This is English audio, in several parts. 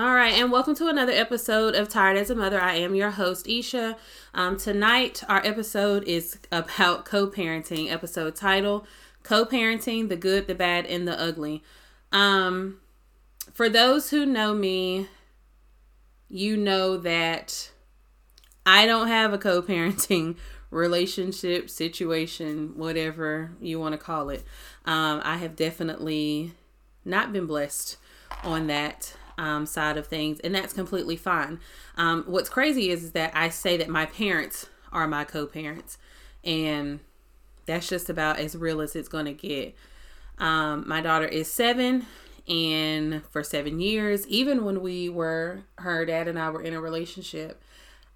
All right, and welcome to another episode of Tired as a Mother. I am your host, Isha. Um, tonight, our episode is about co parenting. Episode title Co parenting the good, the bad, and the ugly. Um, for those who know me, you know that I don't have a co parenting relationship, situation, whatever you want to call it. Um, I have definitely not been blessed on that um, side of things, and that's completely fine. Um, what's crazy is, is that I say that my parents are my co parents, and that's just about as real as it's going to get. Um, my daughter is seven, and for seven years, even when we were, her dad and I were in a relationship,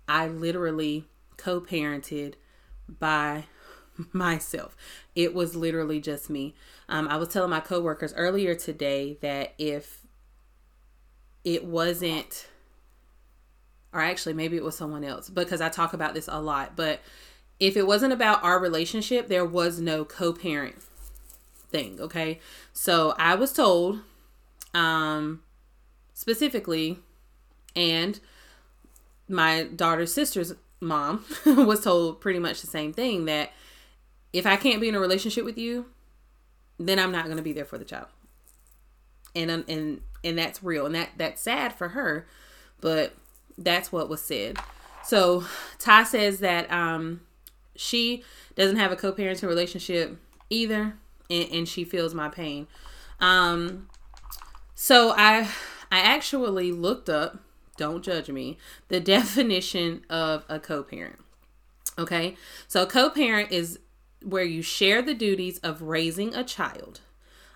I literally co parented by myself. It was literally just me. Um, I was telling my coworkers earlier today that if it wasn't or actually maybe it was someone else because I talk about this a lot, but if it wasn't about our relationship, there was no co-parent thing, okay? So I was told um specifically and my daughter's sister's mom was told pretty much the same thing that if I can't be in a relationship with you, then I'm not going to be there for the child. And and and that's real and that that's sad for her but that's what was said. So ty says that um she doesn't have a co-parenting relationship either and, and she feels my pain. Um so i i actually looked up don't judge me the definition of a co-parent okay? So co-parent is where you share the duties of raising a child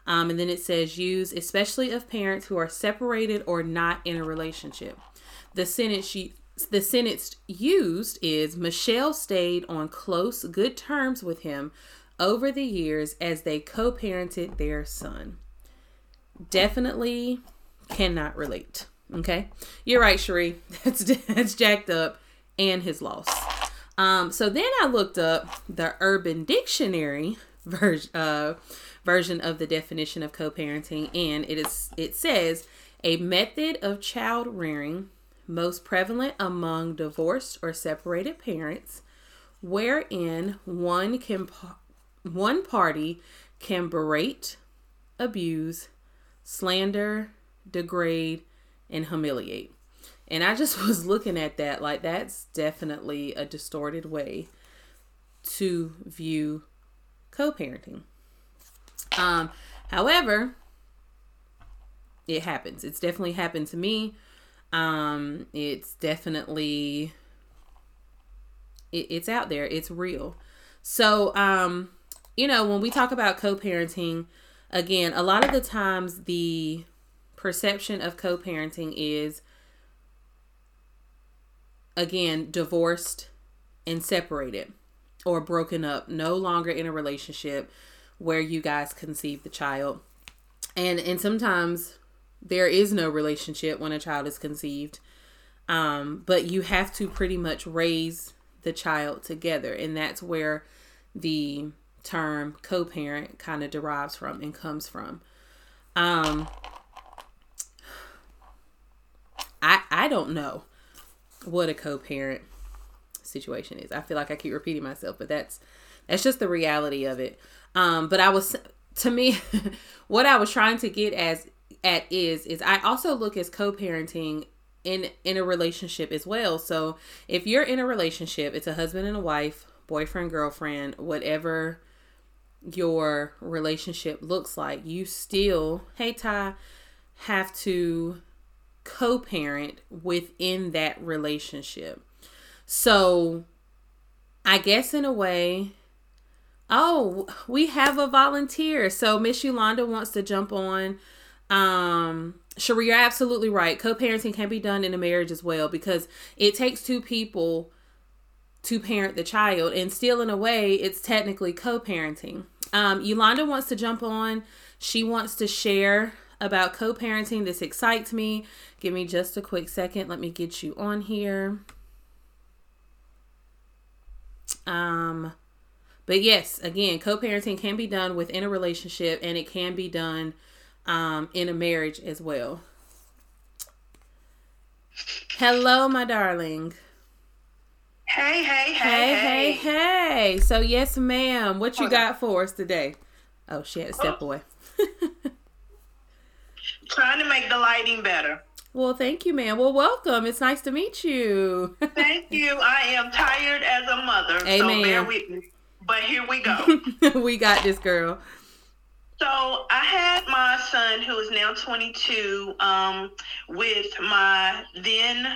um, and then it says use especially of parents who are separated or not in a relationship. The sentence she the sentence used is Michelle stayed on close, good terms with him over the years as they co parented their son. Definitely cannot relate. Okay. You're right, Cherie. That's, that's jacked up and his loss. Um, so then I looked up the Urban Dictionary version, uh, version of the definition of co-parenting and it is it says a method of child rearing most prevalent among divorced or separated parents wherein one can one party can berate, abuse, slander, degrade, and humiliate. And I just was looking at that like that's definitely a distorted way to view co-parenting. Um, however, it happens. It's definitely happened to me. Um, it's definitely it, it's out there. It's real. So, um, you know, when we talk about co-parenting, again, a lot of the times the perception of co-parenting is again divorced and separated or broken up, no longer in a relationship, where you guys conceive the child. And and sometimes there is no relationship when a child is conceived. Um, but you have to pretty much raise the child together. And that's where the term co parent kind of derives from and comes from. Um, I, I don't know what a co parent situation is. I feel like I keep repeating myself, but that's that's just the reality of it. Um, but I was to me, what I was trying to get as at is is I also look as co-parenting in in a relationship as well. So if you're in a relationship, it's a husband and a wife, boyfriend, girlfriend, whatever your relationship looks like, you still, hey Ty, have to co-parent within that relationship. So I guess in a way, Oh, we have a volunteer. So Miss Yolanda wants to jump on. Um, Cherie, you're absolutely right. Co-parenting can be done in a marriage as well because it takes two people to parent the child, and still in a way, it's technically co-parenting. Um, Yolanda wants to jump on. She wants to share about co-parenting. This excites me. Give me just a quick second. Let me get you on here. Um but yes, again, co parenting can be done within a relationship and it can be done um, in a marriage as well. Hello, my darling. Hey, hey, hey, Hey, hey, hey. So, yes, ma'am. What you got for us today? Oh, she had to step Oh. away. Trying to make the lighting better. Well, thank you, ma'am. Well, welcome. It's nice to meet you. Thank you. I am tired as a mother, Amen. so bear with me. But here we go. we got this girl. so I had my son, who is now 22, um, with my then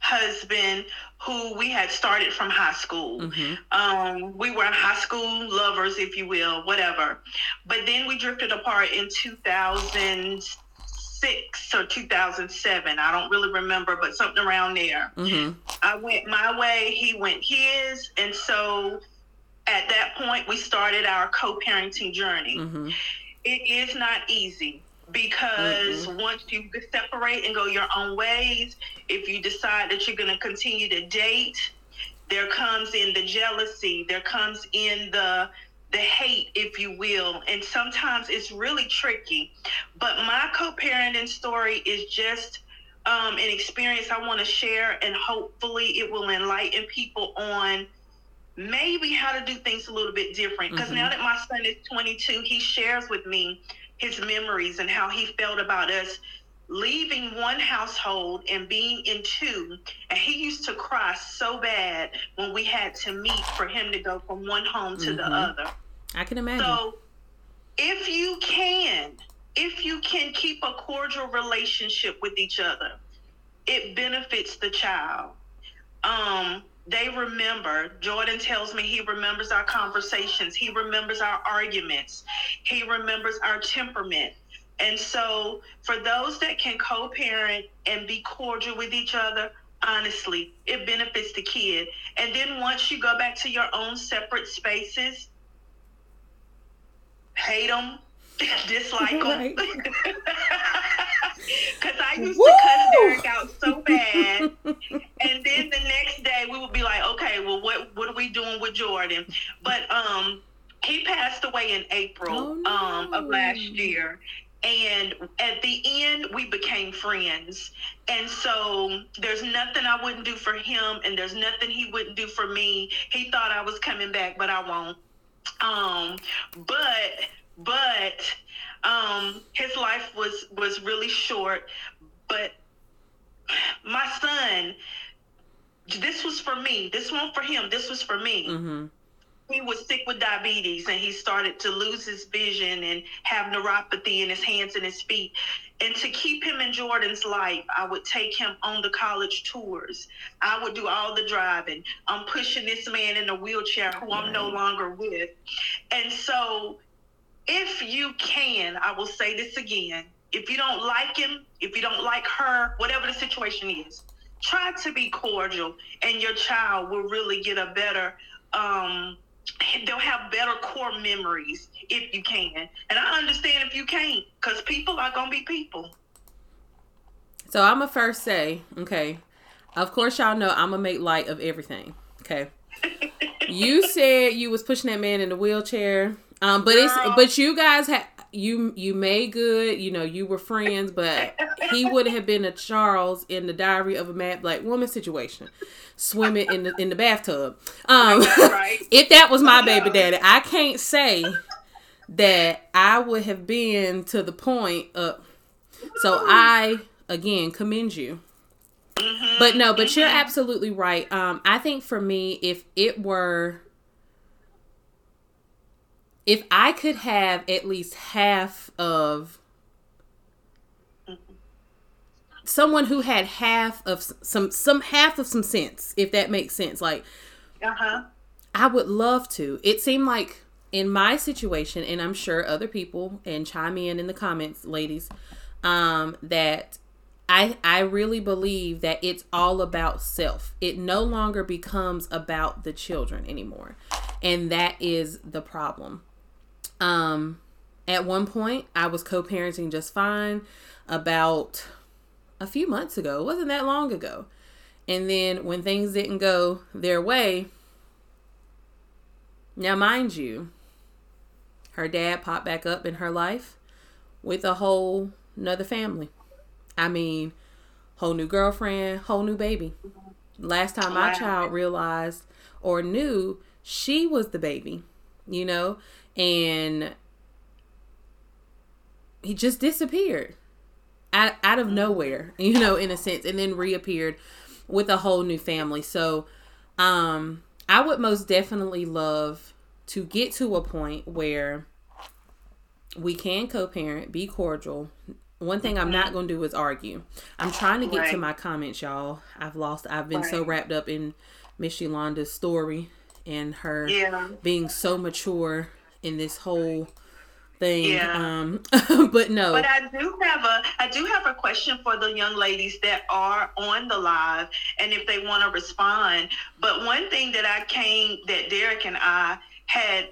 husband, who we had started from high school. hmm Um, we were high school lovers, if you will, whatever. But then we drifted apart in 2006 or 2007. I don't really remember, but something around there. hmm I went my way, he went his. And so at that point, we started our co parenting journey. hmm It is not easy because once you separate and go your own ways, if you decide that you're going to continue to date, there comes in the jealousy, there comes in the the hate, if you will, and sometimes it's really tricky. But my co-parenting story is just um, an experience I want to share, and hopefully it will enlighten people on maybe how to do things a little bit different. Because Mhm. now that my son is 22, he shares with me his memories and how he felt about us leaving one household and being in two. And he used to cry so bad when we had to meet for him to go from one home to the Mhm. other. I can imagine. So, if you can, if you can keep a cordial relationship with each other, it benefits the child. Um, they remember. Jordan tells me he remembers our conversations. He remembers our arguments. He remembers our temperament. And so, for those that can co-parent and be cordial with each other, honestly, it benefits the kid. And then once you go back to your own separate spaces, hate them, dislike them. Right. Because I used Woo! to cuss Derek out so bad, and then the next day we would be like, "Okay, well, what what are we doing with Jordan?" But um, he passed away in April Oh, um of last year, and at the end we became friends. And so there's nothing I wouldn't do for him, and there's nothing he wouldn't do for me. He thought I was coming back, but I won't. Um, but but um, his life was was really short. But my son, this was for me. This one for him. This was for me hmm he was sick with diabetes and he started to lose his vision and have neuropathy in his hands and his feet. And to keep him in Jordan's life, I would take him on the college tours. I would do all the driving. I'm pushing this man in a wheelchair who I'm no longer with. And so, if you can, I will say this again. If you don't like him, if you don't like her, whatever the situation is, try to be cordial and your child will really get a better um they'll have better core memories if you can and i understand if you can't because people are gonna be people So I'm gonna first say, okay. Of course, y'all know I'm gonna make light of everything. Okay. You said you was pushing that man in the wheelchair, um, but it's but you guys had you you made good. You know you were friends, but he would have been a Charles in the Diary of a Mad Black Woman situation, swimming in the in the bathtub. Um, Right. if that was my baby daddy, I can't say that I would have been to the point of. So I again commend you. Mhm. But no, but you're absolutely right. Um, I think for me, if it were, if I could have at least half of someone who had half of some some half of some sense, if that makes sense, like uh-huh I would love to. It seemed like in my situation, and I'm sure other people and chime in in the comments, ladies, um, that I I really believe that it's all about self. It no longer becomes about the children anymore, and that is the problem. Um, at one point, I was co-parenting just fine. About a few months ago, it wasn't that long ago, and then when things didn't go their way, now, mind you, her dad popped back up in her life with a whole another family. I mean, whole new girlfriend, whole new baby. Last time my child realized or knew she was the baby, you know, and he just disappeared out, out of nowhere, you know, in a sense, and then reappeared with a whole new family. So, um, I would most definitely love to get to a point where we can co-parent, be cordial. One thing I'm not going to do is argue. I'm trying to get right. to my comments, y'all. I've lost. I've been right. so wrapped up in Miss Yolanda's story and her yeah. being so mature in this whole thing. Yeah. Um, but no. But I do have a I do have a question for the young ladies that are on the live and if they want to respond. But one thing that I came that Derek and I had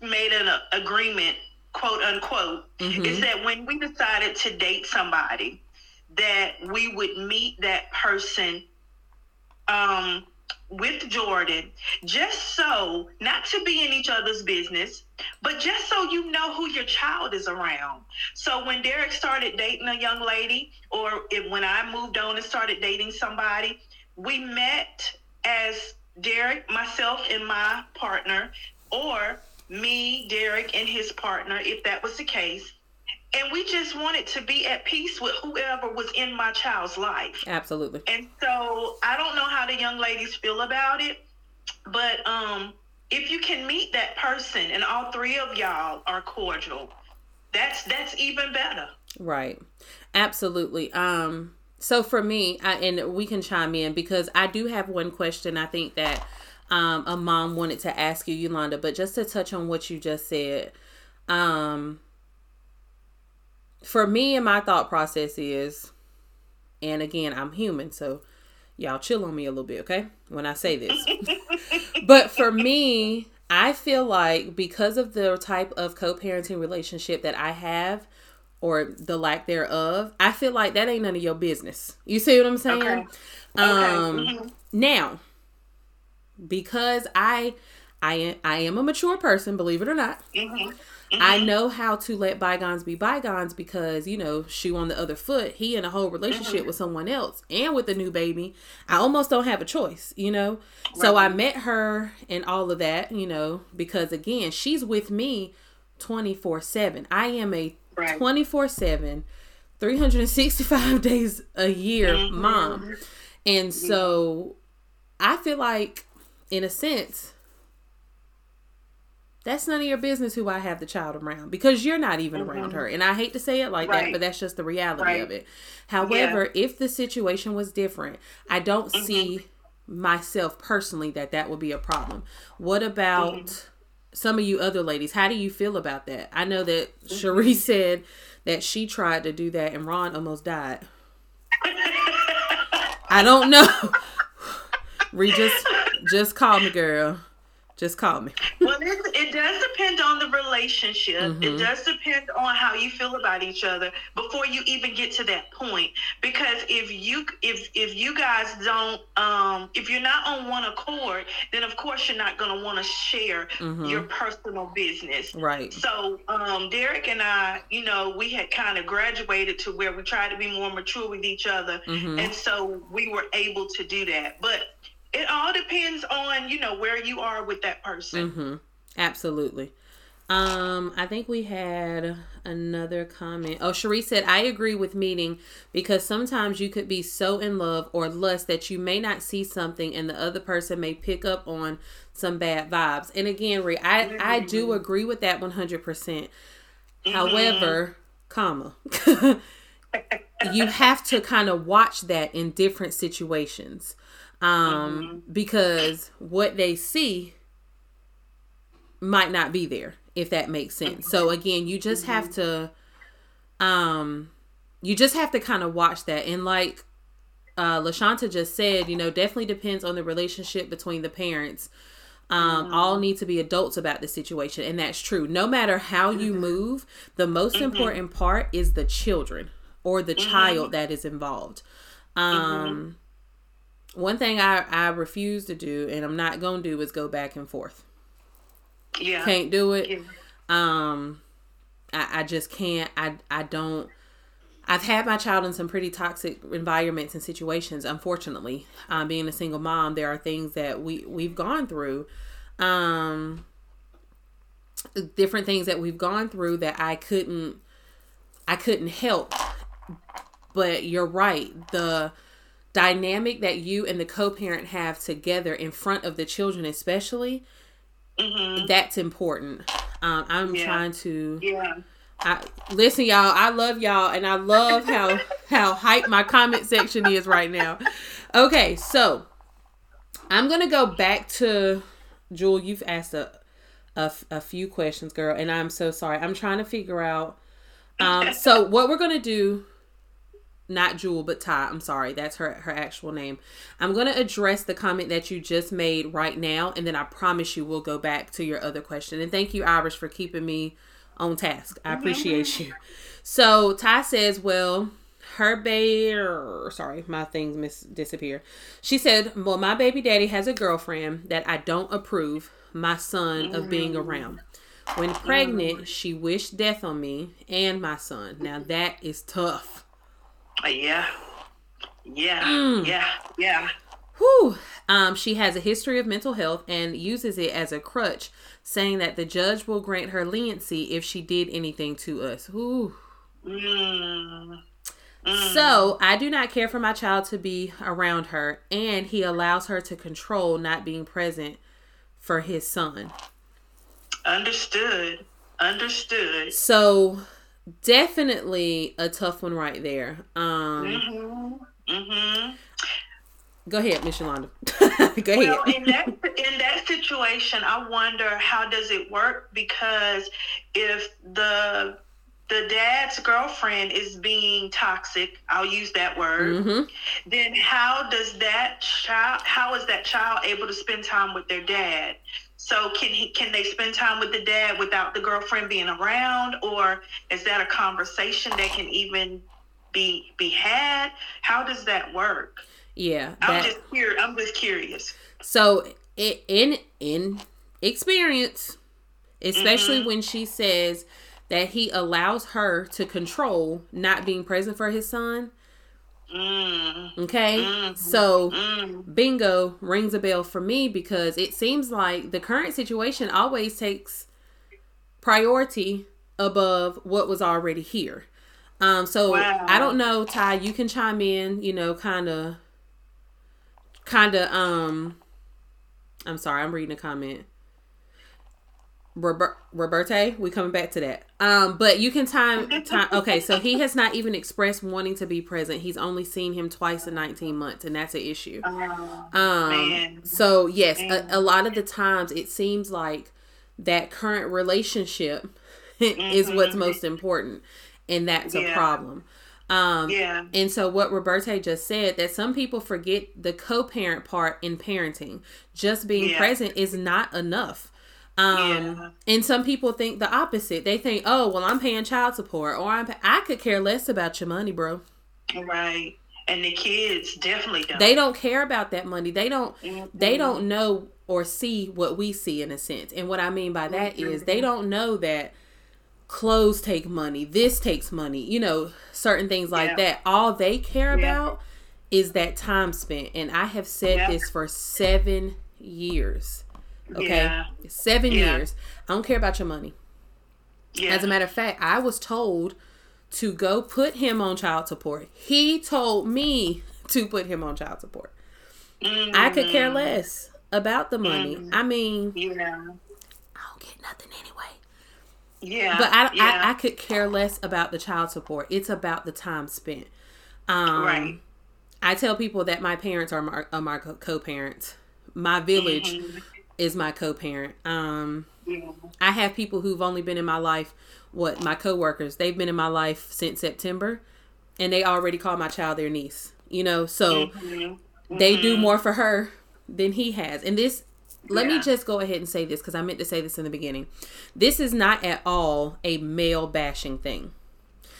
made an agreement quote unquote, mm-hmm. is that when we decided to date somebody, that we would meet that person um, with Jordan, just so not to be in each other's business, but just so you know who your child is around. So when Derek started dating a young lady, or if, when I moved on and started dating somebody, we met as Derek, myself, and my partner, or me, Derek, and his partner, if that was the case. And we just wanted to be at peace with whoever was in my child's life. Absolutely. And so I don't know how the young ladies feel about it, but um, if you can meet that person and all three of y'all are cordial, that's that's even better. Right. Absolutely. Um so for me, I, and we can chime in because I do have one question I think that um, a mom wanted to ask you, Yolanda, but just to touch on what you just said, um, for me and my thought process is, and again, I'm human, so y'all chill on me a little bit, okay? When I say this. but for me, I feel like because of the type of co parenting relationship that I have, or the lack thereof, I feel like that ain't none of your business. You see what I'm saying? Okay. Um, okay. Mm-hmm. Now, because I I I am a mature person, believe it or not. Mm-hmm. Mm-hmm. I know how to let bygones be bygones because you know shoe on the other foot. He in a whole relationship mm-hmm. with someone else and with a new baby. I almost don't have a choice, you know. Right. So I met her and all of that, you know, because again, she's with me twenty four seven. I am a twenty four seven, three hundred and sixty five days a year mm-hmm. mom, and so I feel like in a sense, that's none of your business who I have the child around because you're not even mm-hmm. around her. And I hate to say it like right. that, but that's just the reality right. of it. However, yeah. if the situation was different, I don't mm-hmm. see myself personally that that would be a problem. What about mm-hmm. some of you other ladies? How do you feel about that? I know that mm-hmm. Cherie said that she tried to do that and Ron almost died. I don't know. We just just call me, girl. Just call me. well, it, it, does depend on the relationship. Mm-hmm. It does depend on how you feel about each other before you even get to that point. Because if you if if you guys don't um if you're not on one accord, then of course you're not going to want to share mm-hmm. your personal business. Right. So um Derek and I, you know, we had kind of graduated to where we tried to be more mature with each other, mm-hmm. and so we were able to do that. But it all depends on you know where you are with that person mm-hmm. absolutely um i think we had another comment oh cherie said i agree with meeting because sometimes you could be so in love or lust that you may not see something and the other person may pick up on some bad vibes and again Ree, i mm-hmm. i do mm-hmm. agree with that 100% mm-hmm. however comma you have to kind of watch that in different situations um, mm-hmm. because what they see might not be there if that makes sense. So again, you just mm-hmm. have to um you just have to kind of watch that and like uh LaShanta just said, you know, definitely depends on the relationship between the parents. Um, mm-hmm. all need to be adults about the situation and that's true no matter how you mm-hmm. move the most mm-hmm. important part is the children or the child mm-hmm. that is involved um one thing I, I refuse to do and I'm not gonna do is go back and forth. Yeah. Can't do it. Yeah. Um I, I just can't I I don't I've had my child in some pretty toxic environments and situations. Unfortunately, um, being a single mom, there are things that we we've gone through, um, different things that we've gone through that I couldn't, I couldn't help. But you're right. The dynamic that you and the co-parent have together in front of the children, especially, mm-hmm. that's important. Um, I'm yeah. trying to. Yeah I, listen, y'all. I love y'all, and I love how how hype my comment section is right now. Okay, so I'm gonna go back to Jewel. You've asked a, a, a few questions, girl, and I'm so sorry. I'm trying to figure out. Um, so what we're gonna do, not Jewel, but Ty. I'm sorry, that's her her actual name. I'm gonna address the comment that you just made right now, and then I promise you we'll go back to your other question. And thank you, Irish, for keeping me on task. I appreciate mm-hmm. you. So Ty says, well, her bear sorry my things miss disappear she said well my baby daddy has a girlfriend that i don't approve my son of being mm. around when pregnant mm. she wished death on me and my son now that is tough yeah yeah mm. yeah yeah Whew. Um, she has a history of mental health and uses it as a crutch saying that the judge will grant her leniency if she did anything to us. Ooh. Mm. Mm. So, I do not care for my child to be around her, and he allows her to control not being present for his son. Understood. Understood. So, definitely a tough one right there. Um, mm-hmm. Mm-hmm. Go ahead, Miss Yolanda. Go ahead. Well, in that in that situation, I wonder how does it work because if the the dad's girlfriend is being toxic, I'll use that word. Mm-hmm. Then how does that child? How is that child able to spend time with their dad? So can he can they spend time with the dad without the girlfriend being around, or is that a conversation that can even be be had? How does that work? Yeah, that, I'm just curious. I'm just curious. So in in experience, especially mm-hmm. when she says that he allows her to control not being present for his son. Mm. Okay, mm-hmm. so mm. bingo rings a bell for me because it seems like the current situation always takes priority above what was already here. Um, so wow. I don't know, Ty. You can chime in. You know, kind of kind of um I'm sorry, I'm reading a comment. Robert, Roberte, we coming back to that. Um, but you can time time. Okay, so he has not even expressed wanting to be present. He's only seen him twice in 19 months, and that's an issue. Oh, um, man. so yes, a, a, lot of the times it seems like that current relationship mm-hmm. is what's most important, and that's yeah. a problem. Um, yeah. And so what Roberta just said that some people forget the co-parent part in parenting. Just being yeah. present is not enough. Um, yeah. and some people think the opposite. They think, "Oh, well, I'm paying child support, or I'm I could care less about your money, bro." Right. And the kids definitely don't. They don't care about that money. They don't. Mm-hmm. They don't know or see what we see in a sense. And what I mean by that mm-hmm. is they don't know that clothes take money, this takes money, you know, certain things like yeah. that. All they care yeah. about is that time spent. And I have said yeah. this for seven years. Okay. Seven years. I don't care about your money. Yeah. As a matter of fact, I was told to go put him on child support. He told me to put him on child support. Mm-hmm. I could care mm-hmm. less about the money. Mm-hmm. I mean, yeah. I don't get nothing anyway. Yeah. But I, yeah. I, I could care less about the child support. It's about the time spent. Um, right. I tell people that my parents are my, are my co-parents. My village mm-hmm. Is my co-parent. Um, yeah. I have people who've only been in my life. What my coworkers? They've been in my life since September, and they already call my child their niece. You know, so mm-hmm. Mm-hmm. they do mm-hmm. more for her than he has. And this let yeah. me just go ahead and say this because I meant to say this in the beginning. This is not at all a male bashing thing.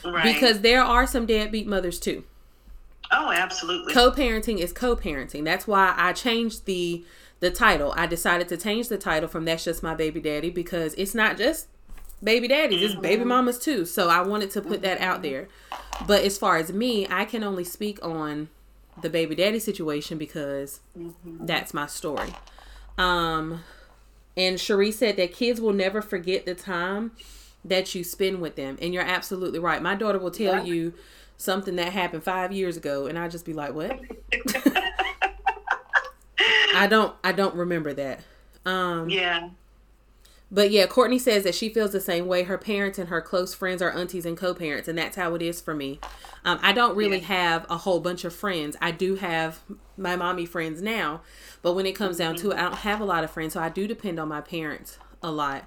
Right. Because there are some deadbeat mothers too. Oh, absolutely. Co-parenting is co-parenting. That's why I changed the the title. I decided to change the title from "That's Just My Baby Daddy" because it's not just baby daddies; mm-hmm. it's baby mamas too. So I wanted to put that out there. But as far as me, I can only speak on the baby daddy situation because mm-hmm. that's my story. Um, and Cherie said that kids will never forget the time that you spend with them. And you're absolutely right. My daughter will tell yeah. you something that happened five years ago, and I just be like, "What?" I don't. I don't remember that. Um, yeah. But yeah, Courtney says that she feels the same way. Her parents and her close friends are aunties and co-parents, and that's how it is for me. Um, I don't really yeah. have a whole bunch of friends. I do have my mommy friends now, but when it comes down to it, I don't have a lot of friends, so I do depend on my parents a lot.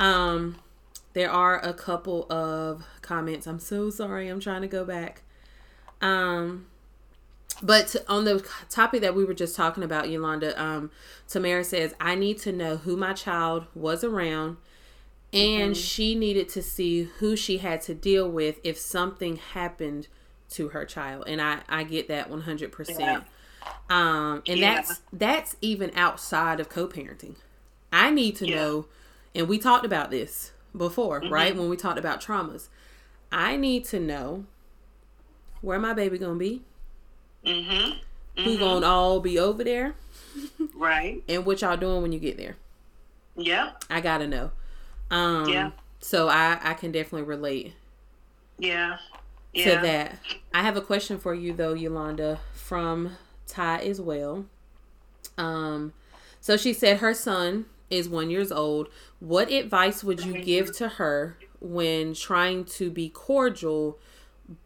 Um, there are a couple of comments. I'm so sorry. I'm trying to go back. Um, but on the topic that we were just talking about, Yolanda, um, Tamara says, I need to know who my child was around, and mm-hmm. she needed to see who she had to deal with if something happened to her child. And I, I get that 100%. Yeah. Um, and yeah. that's that's even outside of co-parenting. I need to yeah. know, and we talked about this before, mm-hmm. right? When we talked about traumas, I need to know where my baby gonna be Mm-hmm. Mm-hmm. Who gonna all be over there? right. And what y'all doing when you get there? Yeah. I gotta know. Um, yeah. So I I can definitely relate. Yeah. Yeah. To that, I have a question for you though, Yolanda, from Ty as well. Um, so she said her son is one years old. What advice would you give to her when trying to be cordial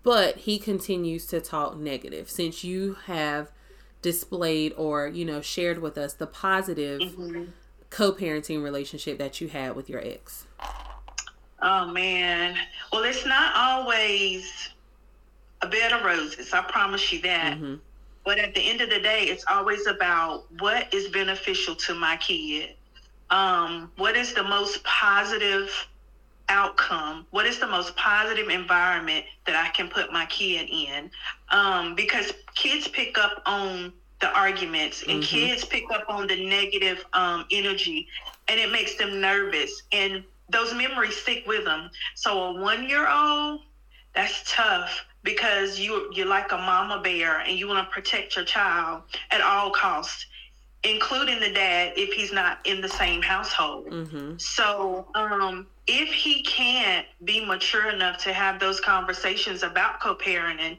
but he continues to talk negative. Since you have displayed or you know shared with us the positive mm-hmm. co-parenting relationship that you had with your ex. Oh man. Well it's not always a bed of roses i promise you that. Mm-hmm. but at the end of the day it's always about what is beneficial to my kid. Um, what is the most positive outcome what is the most positive environment that i can put my kid in? Um, because kids pick up on the arguments and mm-hmm. kids pick up on the negative um, energy and it makes them nervous and those memories stick with them so a one year old that's tough because you you're like a mama bear and you want to protect your child at all costs including the dad if he's not in the same household. Mm-hmm. So, um, if he can't be mature enough to have those conversations about co-parenting,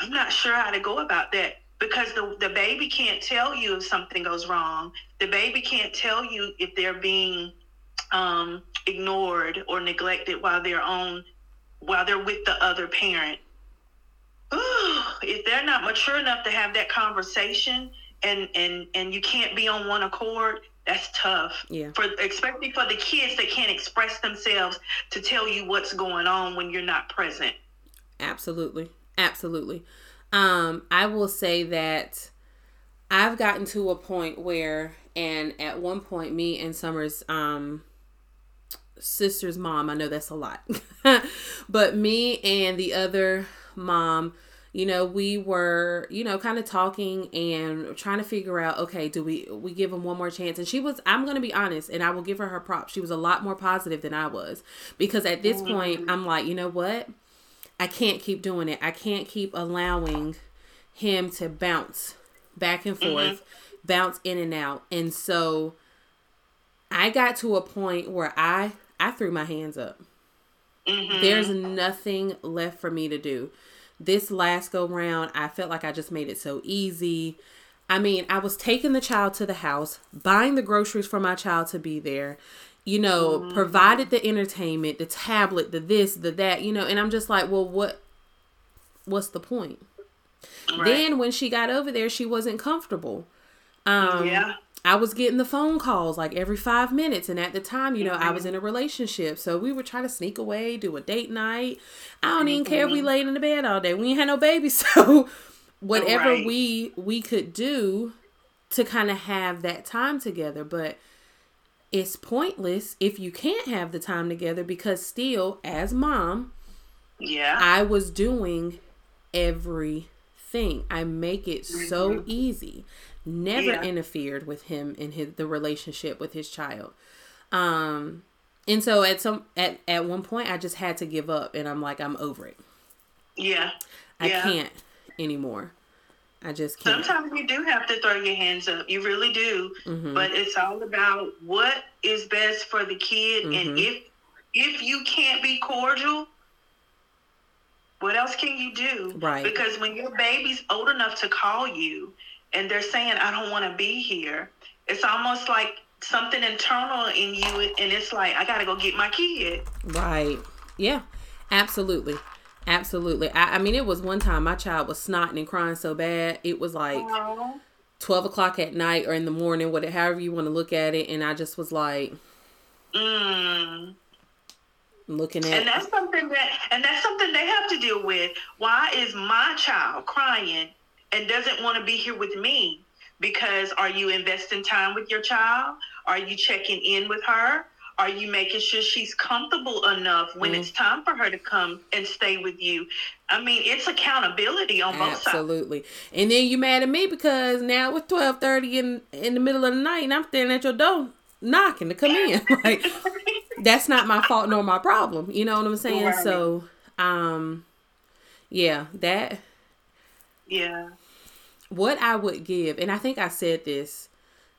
I'm not sure how to go about that because the the baby can't tell you if something goes wrong. The baby can't tell you if they're being um, ignored or neglected while they're on while they're with the other parent. Ooh, if they're not mature enough to have that conversation, and and and you can't be on one accord that's tough. Yeah. For especially for the kids that can't express themselves to tell you what's going on when you're not present. Absolutely. Absolutely. Um i will say that i've gotten to a point where and at one point me and Summer's um sister's mom i know that's a lot but me and the other mom you know, we were, you know, kind of talking and trying to figure out, okay, do we we give him one more chance? And she was, I'm going to be honest, and I will give her her props. She was a lot more positive than I was because at this mm-hmm. point, I'm like, you know what? I can't keep doing it. I can't keep allowing him to bounce back and forth, mm-hmm. bounce in and out. And so I got to a point where I I threw my hands up. Mm-hmm. There's nothing left for me to do. This last go round, I felt like I just made it so easy. I mean, I was taking the child to the house, buying the groceries for my child to be there, you know, mm-hmm. provided the entertainment, the tablet, the this, the that, you know, and I'm just like, well, what what's the point? Right. Then when she got over there, she wasn't comfortable. Um yeah. I was getting the phone calls like every five minutes. And at the time, you know. I was mm-hmm. in a relationship. So we would try to sneak away, do a date night. I don't even care if we mm-hmm. laid in the bed all day. We ain't had no baby. So whatever right. we we could do to kind of have that time together. But it's pointless if you can't have the time together because still, as mom, yeah, I was doing everything. I make it mm-hmm. so easy never yeah. interfered with him in his the relationship with his child. Um and so at some at at one point I just had to give up and I'm like I'm over it. Yeah. I yeah. can't anymore. I just can't. Sometimes you do have to throw your hands up. You really do. Mhm. But it's all about what is best for the kid, and Mhm. if if you can't be cordial, what else can you do? Right. Because when your baby's old enough to call you, and they're saying, "I don't want to be here," it's almost like something internal in you, and it's like, "I got to go get my kid." Right. Yeah. Absolutely. Absolutely. I, I mean, it was one time my child was snotting and crying so bad. It was like Oh. 12 o'clock at night or in the morning, whatever, however you want to look at it. And I just was like Mm. Looking at And that's something that, and that's something they have to deal with. Why is my child crying and doesn't want to be here with me? Because are you investing time with your child? Are you checking in with her? Are you making sure she's comfortable enough when Mm. it's time for her to come and stay with you? I mean, it's accountability on both sides. absolutely. And then you mad at me because now it's 1230 in, in the middle of the night and I'm standing at your door knocking to come in. like, that's not my fault nor my problem. You know what I'm saying? Right. So, um, yeah, that yeah. what I would give, and I think I said this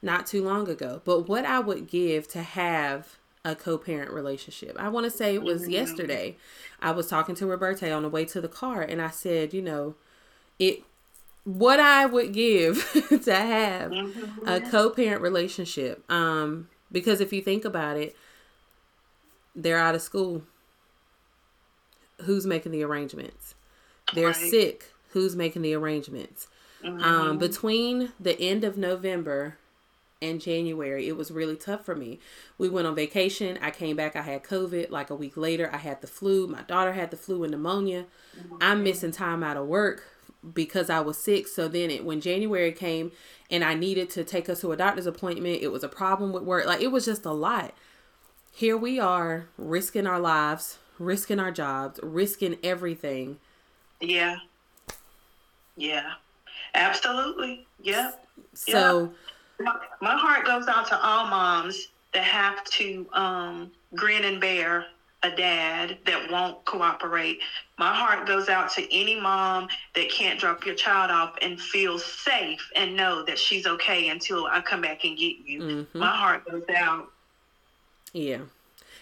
not too long ago, but what I would give to have a co-parent relationship. I want to say it was Mhm. yesterday. I was talking to Roberta on the way to the car and I said, you know, it what I would give to have Mhm. a co-parent relationship. Um because if you think about it, they're out of school. Who's making the arrangements? They're Right. sick. Who's making the arrangements? Um, Mhm. between the end of November and January, it was really tough for me. We went on vacation. I came back. I had COVID. Like a week later, I had the flu. My daughter had the flu and pneumonia. I'm missing time out of work because I was sick. So then, it, when January came and I needed to take us to a doctor's appointment, it was a problem with work. Like it was just a lot. Here we are, risking our lives, risking our jobs, risking everything. yeah. Yeah. Absolutely. Yeah. So. My, my heart goes out to all moms that have to um, grin and bear a dad that won't cooperate. My heart goes out to any mom that can't drop your child off and feel safe and know that she's okay until I come back and get you. mhm. My heart goes out. Yeah.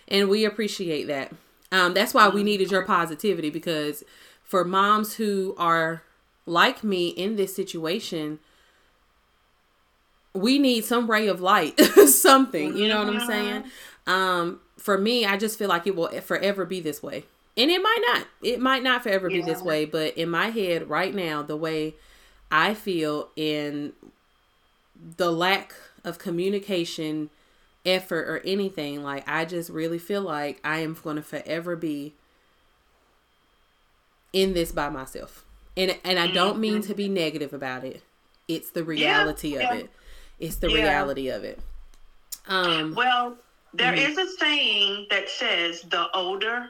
And we appreciate that. Um, that's why we needed your positivity because for moms who are like me in this situation, we need some ray of light, something. You know what I'm saying? Um, for me, I just feel like it will forever be this way. And it might not. It might not forever be this way, but in my head right now, the way I feel in the lack of communication, effort, or anything, like I just really feel like I am going to forever be in this by myself. And and I don't mean to be negative about it. It's the reality yeah. of it. It's the Yeah. reality of it. Um Well, there Mhm. is a saying that says the older,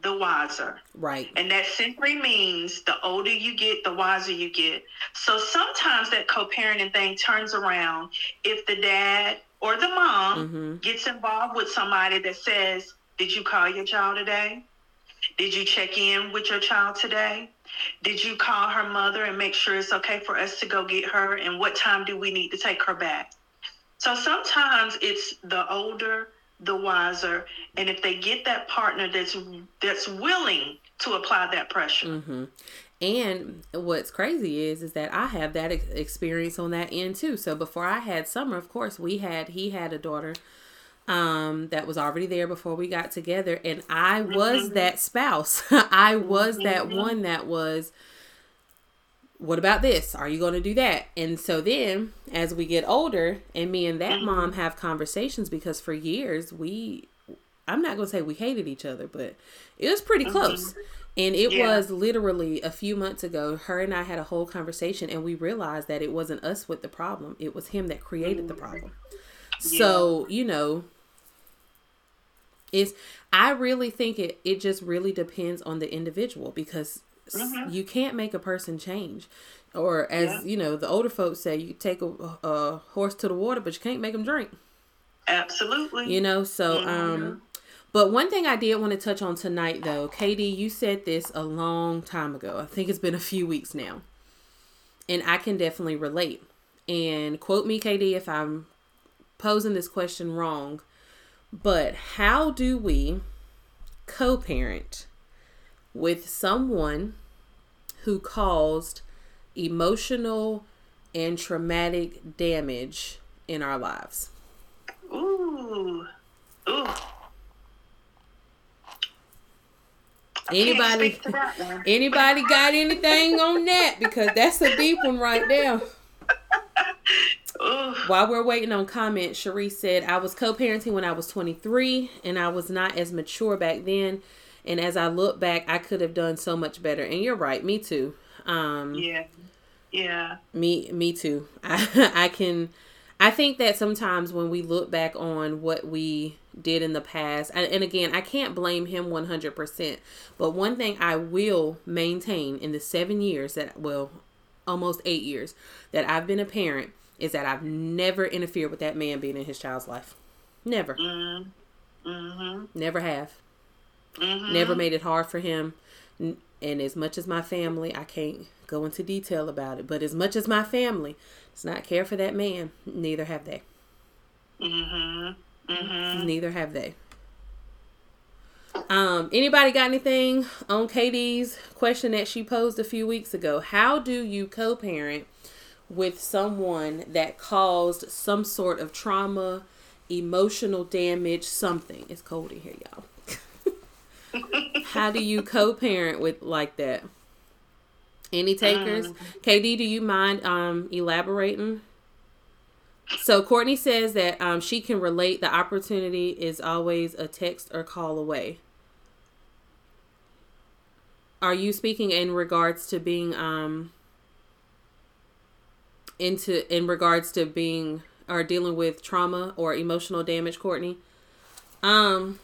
the wiser. right. And that simply means the older you get, the wiser you get. So sometimes that co parenting thing turns around if the dad or the mom Mhm. gets involved with somebody that says, Did you call your child today? Did you check in with your child today? Did you call her mother and make sure it's okay for us to go get her? And what time do we need to take her back? So sometimes it's the older, the wiser, and if they get that partner that's that's willing to apply that pressure. hmm And what's crazy is is that I have that ex- experience on that end too. So before I had Summer, of course, we had he had a daughter um that was already there before we got together and I was Mhm. that spouse. I was that Mhm. one that was what about this? Are you going to do that? And so then as we get older and me and that mom have conversations because for years we I'm not going to say we hated each other, but it was pretty Mhm. close. And it Yeah. was literally a few months ago, her and I had a whole conversation and we realized that it wasn't us with the problem. It was him that created the problem. So, you know, it's I really think it it just really depends on the individual because Mhm. you can't make a person change. Or as, Yeah. you know, the older folks say, you take a, a horse to the water, but you can't make them drink Absolutely. you know so um Mhm. But one thing I did want to touch on tonight, though, Katie, you said this a long time ago. I think it's been a few weeks now. And I can definitely relate. And quote me, KD, if I'm posing this question wrong. But how do we co parent with someone who caused emotional and traumatic damage in our lives? Ooh. Ooh. Anybody anybody got anything on that? Because that's a deep one right there. While we're waiting on comments, Cherie said, I was co parenting when I was 23 and I was not as mature back then. And as I look back, I could have done so much better. And you're right, me too. Um, yeah. Yeah. Me me too. I I can I think that sometimes when we look back on what we did in the past, and, and again, I can't blame him 100%, but one thing I will maintain in the seven years that, well, almost eight years that I've been a parent is that I've never interfered with that man being in his child's life. Never. Mm-hmm. mm-hmm. Never have. Mm-hmm. Never made it hard for him. And as much as my family, I can't go into detail about it, but as much as my family does not care for that man, neither have they. Mm-hmm. Mm-hmm. Neither have they. Um, anybody got anything on Katie's question that she posed a few weeks ago? How do you co-parent with someone that caused some sort of trauma, emotional damage, something? It's cold in here, y'all. How do you co-parent with like that? Any takers? Um, KD, do you mind um elaborating? So Courtney says that um, she can relate. The opportunity is always a text or call away. Are you speaking in regards to being um into in regards to being or dealing with trauma or emotional damage, Courtney? Um,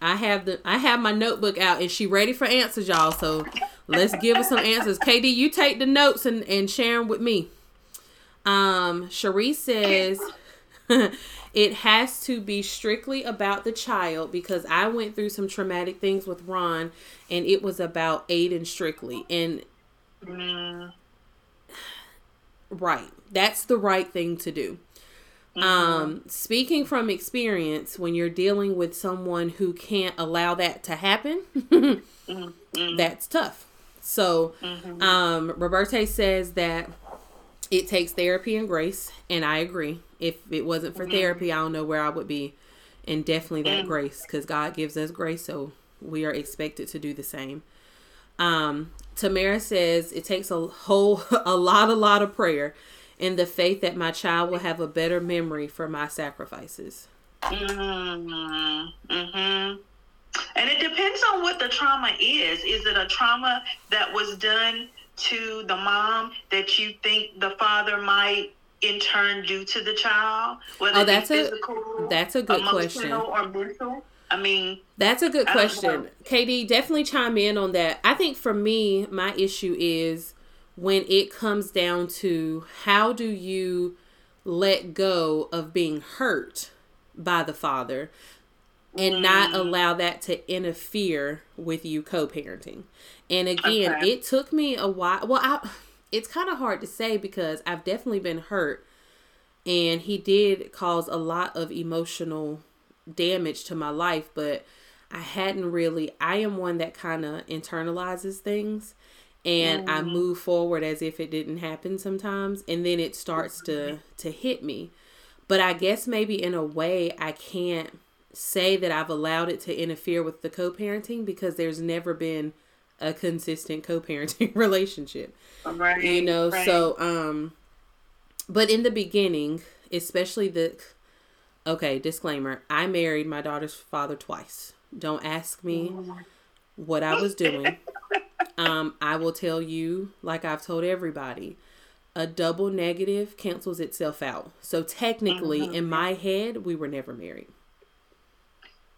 I have the I have my notebook out and she ready for answers, y'all. So let's give her some answers. KD, you take the notes and and share them with me. Um, Cherie says it has to be strictly about the child because I went through some traumatic things with Ron, and it was about Aiden strictly and. Mm. Right. That's the right thing to do. Mm-hmm. Um, speaking from experience, when you're dealing with someone who can't allow that to happen, mm-hmm. that's tough. So, mm-hmm. um, Roberta says that it takes therapy and grace, and I agree. If it wasn't for mm-hmm. therapy, I don't know where I would be. And definitely that mm. grace, because God gives us grace, so we are expected to do the same. Um, Tamara says it takes a whole, a lot, a lot of prayer in the faith that my child will have a better memory for my sacrifices. Mm-hmm. Mm-hmm. And it depends on what the trauma is. Is it a trauma that was done to the mom that you think the father might in turn do to the child? Whether oh, that's physical, a that's a good question. Or mental. I mean, that's a good question. Katie, definitely chime in on that. I think for me, my issue is when it comes down to how do you let go of being hurt by the father and mm. not allow that to interfere with you co-parenting. And again, okay. it took me a while. Well, I, it's kind of hard to say because I've definitely been hurt and he did cause a lot of emotional damage to my life, but I hadn't really I am one that kind of internalizes things and mm. I move forward as if it didn't happen sometimes and then it starts to to hit me. But I guess maybe in a way I can't say that I've allowed it to interfere with the co-parenting because there's never been a consistent co-parenting relationship. Right. You know, right. so um but in the beginning, especially the okay, disclaimer, I married my daughter's father twice. Don't ask me what I was doing. Um, I will tell you, like I've told everybody, a double negative cancels itself out. So technically, mm-hmm. in my head, we were never married.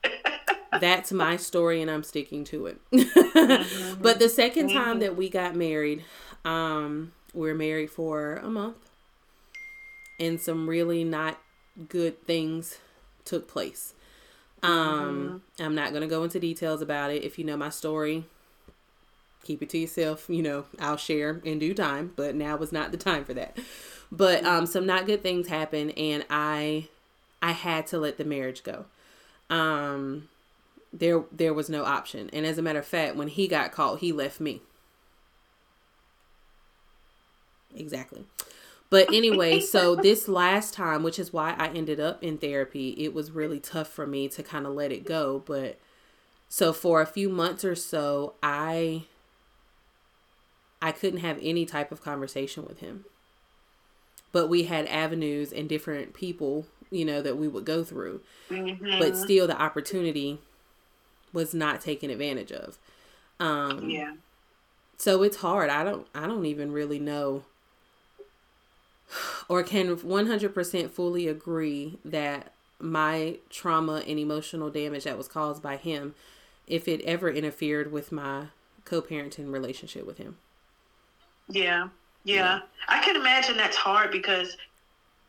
That's my story, and I'm sticking to it. mm-hmm. But the 2nd mm-hmm. time that we got married, um, we were married for a month, and some really not good things took place. Um, mm-hmm. I'm not going to go into details about it. If you know my story, keep it to yourself. You know, I'll share in due time, but now was not the time for that. But um, some not good things happened, and I, I had to let the marriage go. Um, there, there was no option. And as a matter of fact, when he got caught, he left me. Exactly. But anyway, so this last time, which is why I ended up in therapy, it was really tough for me to kind of let it go. But so for a few months or so, I I couldn't have any type of conversation with him. But we had avenues and different people, you know, that we would go through. Mm-hmm. But still the opportunity was not taken advantage of. Um Yeah. So it's hard. I don't I don't even really know or can 100% fully agree that my trauma and emotional damage that was caused by him if it ever interfered with my co-parenting relationship with him yeah yeah, yeah. i can imagine that's hard because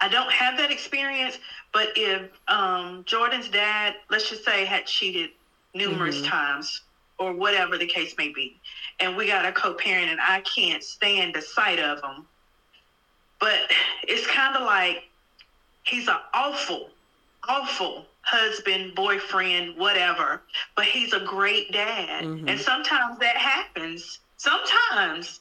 i don't have that experience but if um, jordan's dad let's just say had cheated numerous mm-hmm. times or whatever the case may be and we got a co-parent and i can't stand the sight of him but it's kind of like he's an awful, awful husband, boyfriend, whatever. But he's a great dad, mm-hmm. and sometimes that happens. Sometimes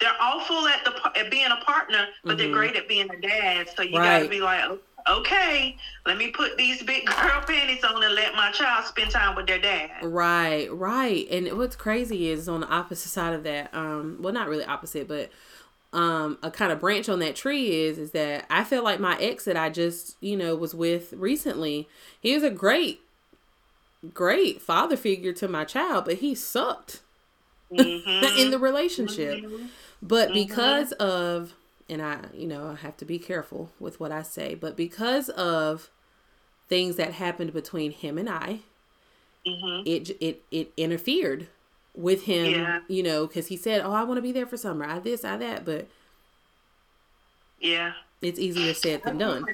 they're awful at the at being a partner, but mm-hmm. they're great at being a dad. So you right. got to be like, okay, let me put these big girl panties on and let my child spend time with their dad. Right, right. And what's crazy is on the opposite side of that. Um, well, not really opposite, but um a kind of branch on that tree is is that I feel like my ex that I just, you know, was with recently, he was a great great father figure to my child, but he sucked mm-hmm. in the relationship. Mm-hmm. But mm-hmm. because of and I, you know, I have to be careful with what I say, but because of things that happened between him and I, mm-hmm. it it it interfered with him, yeah. you know, because he said, "Oh, I want to be there for Summer. I this, I that," but yeah, it's easier said than done.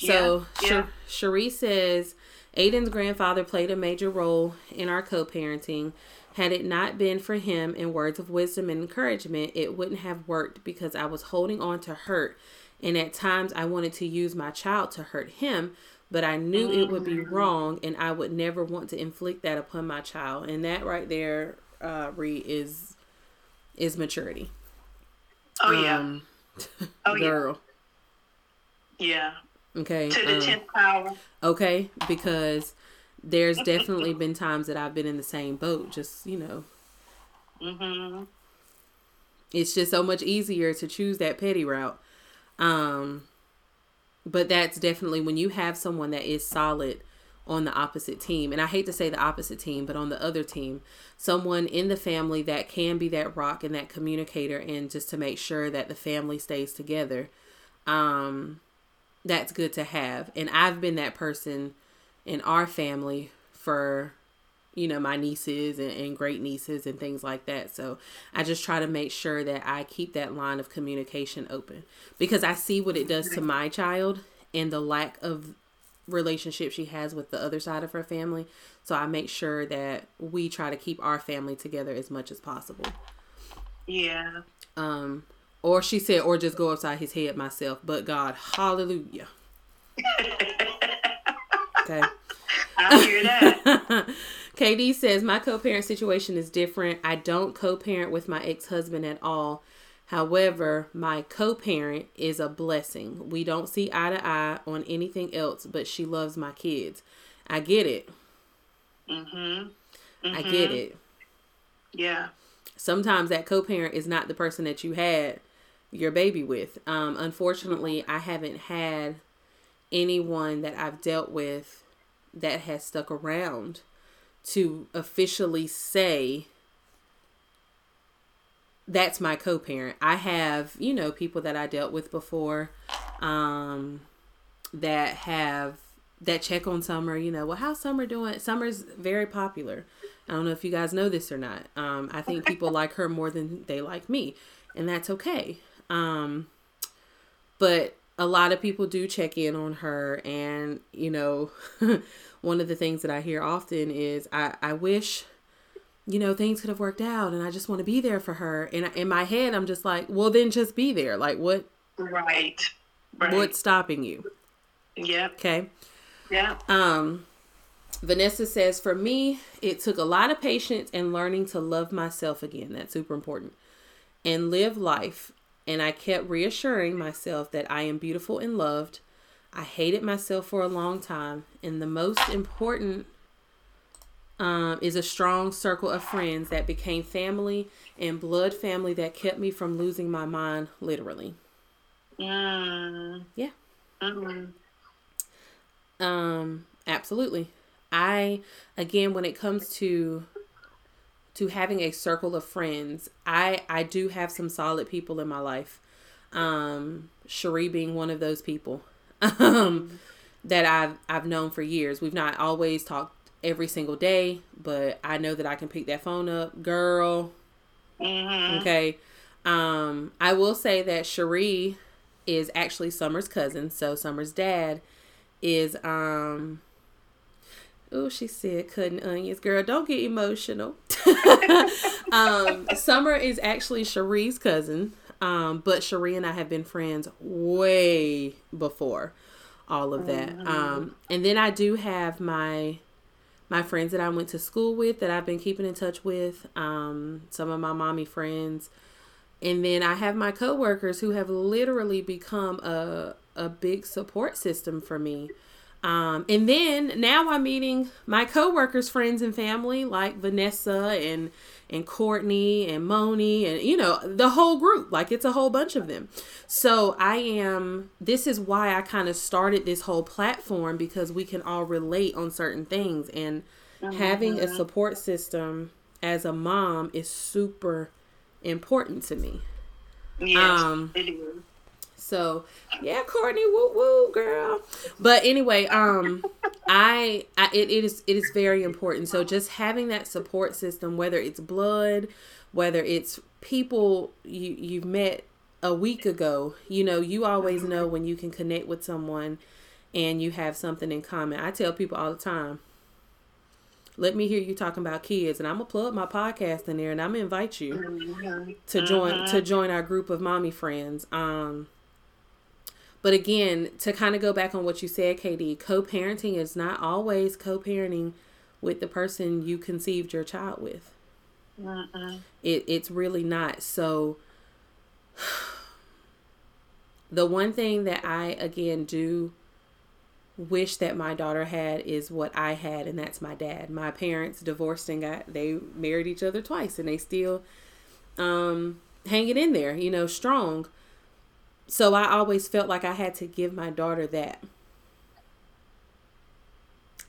So, yeah. Cherie says, Aiden's grandfather played a major role in our co-parenting. Had it not been for him and words of wisdom and encouragement, it wouldn't have worked because I was holding on to hurt, and at times I wanted to use my child to hurt him but I knew it would be mm-hmm. wrong and I would never want to inflict that upon my child. And that right there, uh, is is maturity. Oh yeah. Um, oh girl. Yeah. Yeah. Okay. To the um, tenth power. Okay, because there's definitely been times that I've been in the same boat. Just you know. Mhm. It's just so much easier to choose that petty route. Um, but that's definitely when you have someone that is solid on the opposite team. And I hate to say the opposite team, but on the other team, someone in the family that can be that rock and that communicator and just to make sure that the family stays together. Um that's good to have. And I've been that person in our family for you know my nieces and, and great nieces and things like that. So i just try to make sure that i keep that line of communication open because i see what it does to my child and the lack of relationship she has with the other side of her family. So i make sure that we try to keep our family together as much as possible. Yeah. Um or she said or just go upside his head myself. But god hallelujah okay i hear that KD says, My co parent situation is different. I don't co parent with my ex husband at all. However, my co parent is a blessing. We don't see eye to eye on anything else, but she loves my kids. I get it. Mm-hmm. mm-hmm. I get it. Yeah. Sometimes that co parent is not the person that you had your baby with. Um, unfortunately, I haven't had anyone that I've dealt with that has stuck around to officially say that's my co-parent. I have, you know, people that I dealt with before um that have that check on Summer, you know, well how's Summer doing? Summer's very popular. I don't know if you guys know this or not. Um I think people like her more than they like me, and that's okay. Um but a lot of people do check in on her and you know one of the things that i hear often is i i wish you know things could have worked out and i just want to be there for her. And in my head i'm just like well then just be there. Like what right, right. what's stopping you? Yeah okay? Yeah. Um vanessa says for me it took a lot of patience and learning to love myself again. That's super important. And live life and I kept reassuring myself that I am beautiful and loved. I hated myself for a long time, and the most important um, is a strong circle of friends that became family and blood family that kept me from losing my mind, literally. Mm. Yeah. Mm. Um, absolutely. I again, when it comes to to having a circle of friends. I I do have some solid people in my life. Um, Cherie being one of those people. Um, that I've I've known for years. We've not always talked every single day, but I know that I can pick that phone up, girl. Mm-hmm. Okay. Um, I will say that Cherie is actually Summer's cousin, so Summer's dad is um Oh, she said cutting onions. Girl, don't get emotional. um, Summer is actually Cherie's cousin. Um, but Cherie and I have been friends way before all of that. Mm-hmm. Um, and then I do have my my friends that I went to school with that I've been keeping in touch with. Um, some of my mommy friends. And then I have my coworkers who have literally become a a big support system for me. Um, and then now I'm meeting my coworkers, friends, and family like Vanessa and and Courtney and Moni and you know the whole group. Like it's a whole bunch of them. So I am. This is why I kind of started this whole platform because we can all relate on certain things and having a support system as a mom is super important to me. Yes, Um, it is. So yeah, Courtney, woo woo, girl. But anyway, um, I, I it, it is it is very important. So just having that support system, whether it's blood, whether it's people you you've met a week ago, you know, you always know when you can connect with someone and you have something in common. I tell people all the time. Let me hear you talking about kids, and I'm gonna plug my podcast in there, and I'm gonna invite you Mhm. to join to join our group of mommy friends. Um but again, to kind of go back on what you said, KD, co-parenting is not always co-parenting with the person you conceived your child with. Mm-mm. It it's really not. So the one thing that I again do wish that my daughter had is what I had and that's my dad. My parents divorced and got they married each other twice and they still um hanging in there, you know, strong. So I always felt like I had to give my daughter that.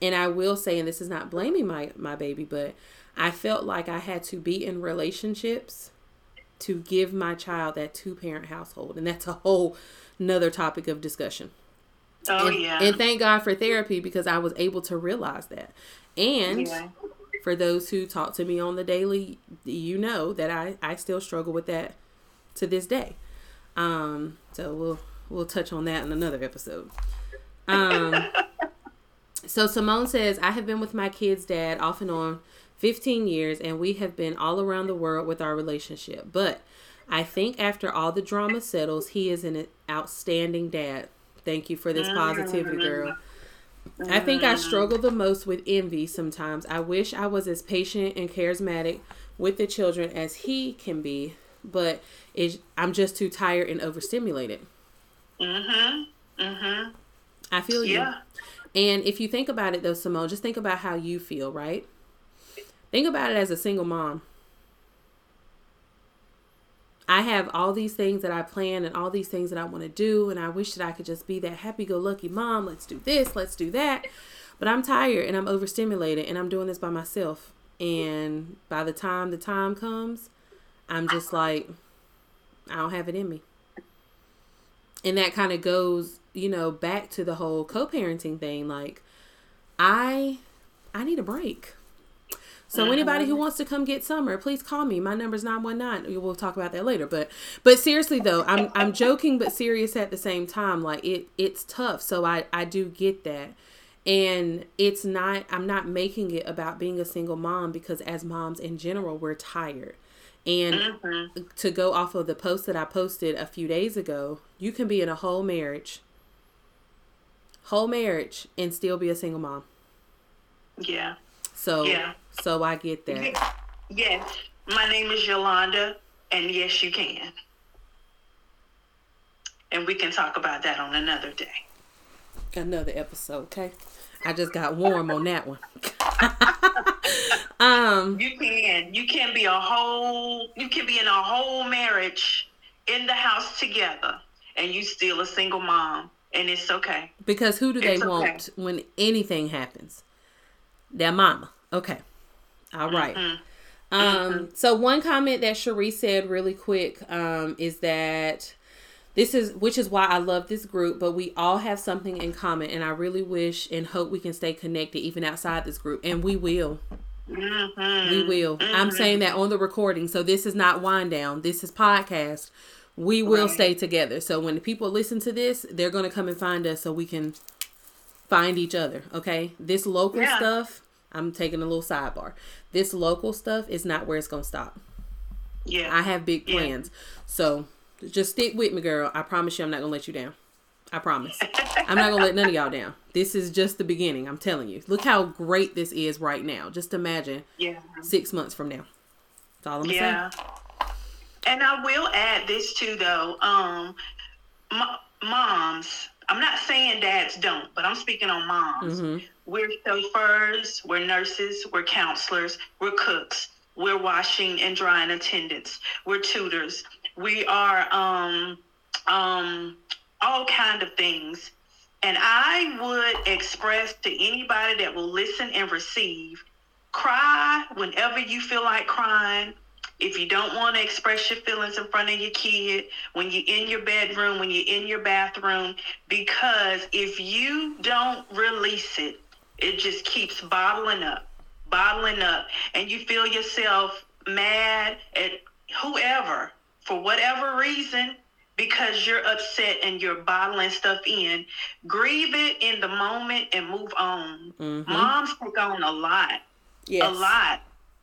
And I will say and this is not blaming my my baby, but I felt like I had to be in relationships to give my child that two parent household. And that's a whole another topic of discussion. Oh and, yeah. and thank God for therapy because I was able to realize that. And yeah. for those who talk to me on the daily, you know that I, I still struggle with that to this day. Um, so we'll we'll touch on that in another episode. Um, so Simone says, I have been with my kid's dad off and on 15 years, and we have been all around the world with our relationship. But I think after all the drama settles, he is an outstanding dad. Thank you for this positivity, girl. I think I struggle the most with envy sometimes. I wish I was as patient and charismatic with the children as he can be, but it's, I'm just too tired and overstimulated. Mhm. Mhm. I feel you. Yeah. And if you think about it though, Simone, just think about how you feel, right? Think about it as a single mom. I have all these things that I plan and all these things that I want to do, and I wish that I could just be that happy go lucky mom. Let's do this, let's do that. But I'm tired and I'm overstimulated and I'm doing this by myself. And by the time the time comes, I'm just like, I don't have it in me. And that kind of goes, you know, back to the whole co parenting thing. Like, I I need a break. So mm-hmm. anybody who wants to come get Summer, please call me. My number's 919. We'll talk about that later. But but seriously though, I'm I'm joking but serious at the same time. Like it it's tough. So I I do get that. And it's not I'm not making it about being a single mom because as moms in general, we're tired. And mm-hmm. to go off of the post that I posted a few days ago, you can be in a whole marriage, whole marriage, and still be a single mom. Yeah. So yeah. So I get that. Yes. My name is Yolanda, and yes, you can. And we can talk about that on another day. Another episode, okay? I just got warm on that one. um You can. You can be a whole you can be in a whole marriage in the house together and you still a single mom and it's okay. Because who do they want when anything happens? Their mama. Okay. All right. mm-hmm. Um, mm-hmm. so one comment that Cherie said really quick um, is that this is which is why I love this group, but we all have something in common, and I really wish and hope we can stay connected even outside this group, and we will. Mm-hmm. We will. Mm-hmm. I'm saying that on the recording, so this is not wind down. This is podcast. We will right. stay together. So when people listen to this, they're gonna come and find us, so we can find each other. Okay, this local yeah. stuff I'm taking a little sidebar. This local stuff is not where it's gonna stop. Yeah. I have big plans. Yeah. So just stick with me, girl. I promise you I'm not gonna let you down. I promise. I'm not gonna let none of y'all down. This is just the beginning. I'm telling you. Look how great this is right now. Just imagine. Yeah. Six months from now. That's all I'm yeah. saying. And I will add this too, though. Um, moms. I'm not saying dads don't, but I'm speaking on moms. Mm-hmm. We're chauffeurs, we're nurses, we're counselors, we're cooks, we're washing and drying attendants, we're tutors, we are um, um, all kind of things. And I would express to anybody that will listen and receive, cry whenever you feel like crying. If you don't want to express your feelings in front of your kid, when you're in your bedroom, when you're in your bathroom, because if you don't release it, it just keeps bottling up, bottling up, and you feel yourself mad at whoever for whatever reason because you're upset and you're bottling stuff in. Grieve it in the moment and move on. Mm-hmm. Moms take on a lot. Yes. A lot.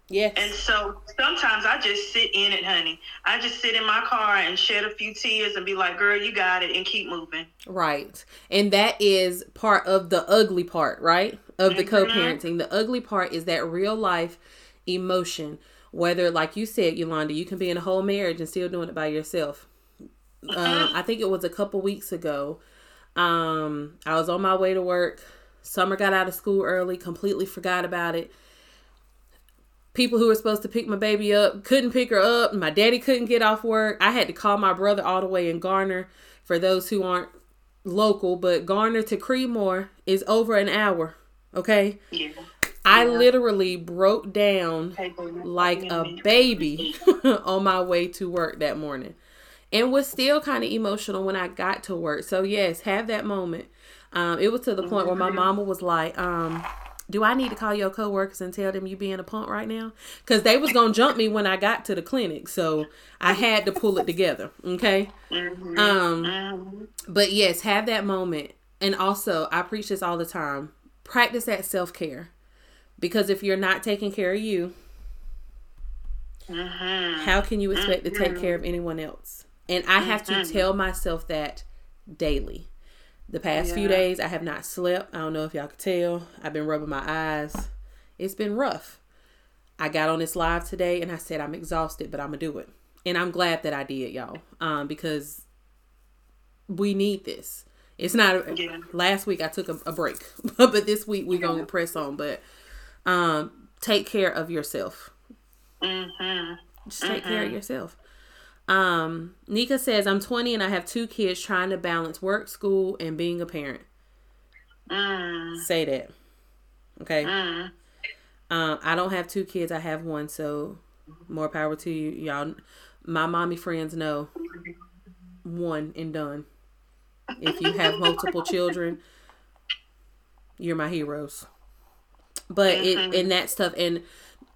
Yes. And so sometimes I just sit in it, honey. I just sit in my car and shed a few tears and be like, girl, you got it, and keep moving. Right. And that is part of the ugly part, right? Of the mm-hmm. co parenting. The ugly part is that real life emotion. Whether, like you said, Yolanda, you can be in a whole marriage and still doing it by yourself. Um, I think it was a couple weeks ago. Um, I was on my way to work. Summer got out of school early, completely forgot about it people who were supposed to pick my baby up couldn't pick her up. My daddy couldn't get off work. I had to call my brother all the way in Garner. For those who aren't local, but Garner to Creedmoor is over an hour. Okay. Yeah. I yeah. literally broke down like a baby on my way to work that morning and was still kind of emotional when I got to work. So, yes, have that moment. Um, it was to the point where my mm-hmm. mama was like, um, do I need to call your coworkers and tell them you being a punk right now? Because they was gonna jump me when I got to the clinic, so I had to pull it together. Okay. Mm-hmm. Um, mm-hmm. but yes, have that moment, and also I preach this all the time. Practice that self care, because if you're not taking care of you, mm-hmm. how can you expect to take care of anyone else? And I have to mm-hmm. tell myself that daily. The past yeah. few days, I have not slept. I don't know if y'all could tell. I've been rubbing my eyes. It's been rough. I got on this live today and I said I'm exhausted, but I'm gonna do it. And I'm glad that I did, y'all, um, because we need this. It's not. Yeah. Last week I took a, a break, but this week we're gonna press on. But um, take care of yourself. Mm-hmm. Just take mm-hmm. care of mm-hmm. yourself. Um, Nika says, I'm 20 and I have two kids trying to balance work, school, and being a parent. Mm. Say that. Okay. Mm. Um, I don't have two kids. I have one. So more power to you. Y'all, my mommy friends know one and done. If you have multiple children, you're my heroes. But mm-hmm. it and that stuff and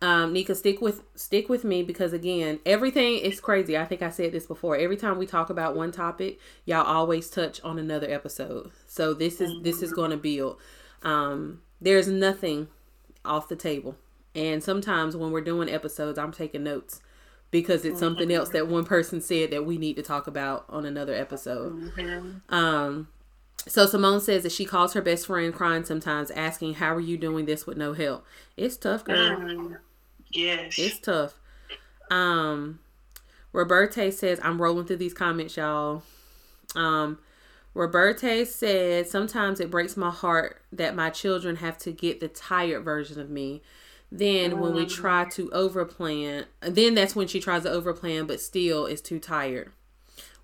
Um, Nika, stick with stick with me because again, everything is crazy. I think I said this before. Every time we talk about one topic, y'all always touch on another episode. So this is this is going to build. Um, there's nothing off the table, and sometimes when we're doing episodes, I'm taking notes because it's something else that one person said that we need to talk about on another episode. Um, so Simone says that she calls her best friend crying sometimes, asking, "How are you doing this with no help?" It's tough, girl. Mm, yes. It's tough. Um, Roberta says, "I'm rolling through these comments, y'all." Um, Roberta said, "Sometimes it breaks my heart that my children have to get the tired version of me." Then when we try to overplan, then that's when she tries to overplan, but still is too tired.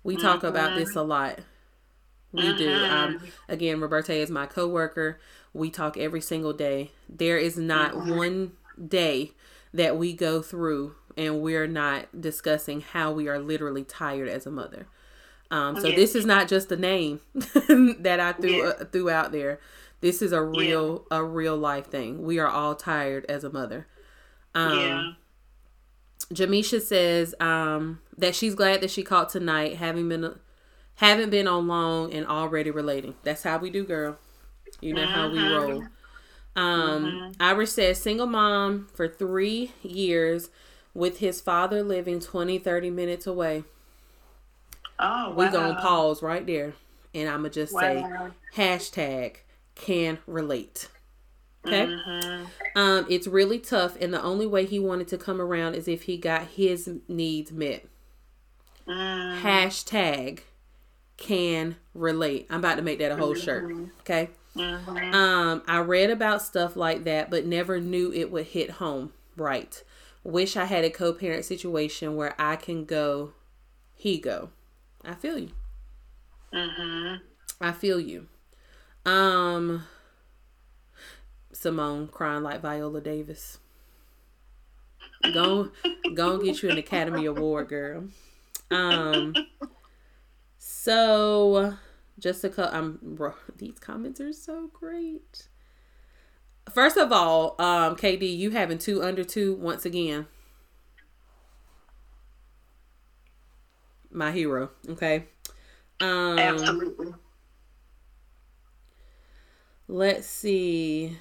We talk about this a lot. We do. Um, again, Roberta is my coworker. We talk every single day. There is not one day that we go through and we're not discussing how we are literally tired as a mother. Um, so Yes. this is not just a name that I threw Yeah. uh, threw out there. This is a real a real life thing. We are all tired as a mother. Um, yeah. Jamisha says um, that she's glad that she caught tonight, having been haven't been on long and already relating. That's how we do, girl. You know how we roll. Um, Irish says single mom for three years with his father living 20, 30 minutes away. Oh, wow. We gonna pause right there, and I'ma just say hashtag can relate. Okay. Mhm. Um, it's really tough, and the only way he wanted to come around is if he got his needs met. Mm. Hashtag can relate. I'm about to make that a whole shirt. Okay. Mhm. Um, I read about stuff like that, but never knew it would hit home. Right. Wish I had a co-parent situation where I can go, he go. I feel you. Mhm. I feel you. Um, Simone crying like Viola Davis. Go, go and get you an Academy Award, girl. Um, so Jessica. I'm bro, these comments are so great. First of all, um, KD, you having two under two once again. My hero. Okay. Um, Absolutely. Let's see.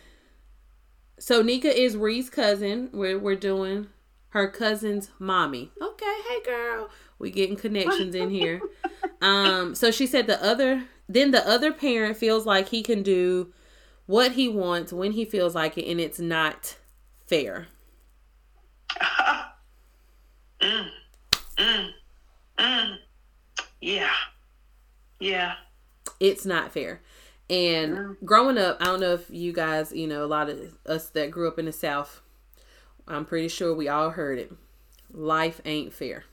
So Nika is Ree's cousin. We're we're doing her cousin's mommy. Okay, hey girl. We getting connections in here. Um, so she said the other then the other parent feels like he can do what he wants when he feels like it and it's not fair. mm. Mm. Mm. Yeah. Yeah. it's not fair. And growing up, I don't know if you guys, you know, a lot of us that grew up in the South, I'm pretty sure we all heard it. Life ain't fair.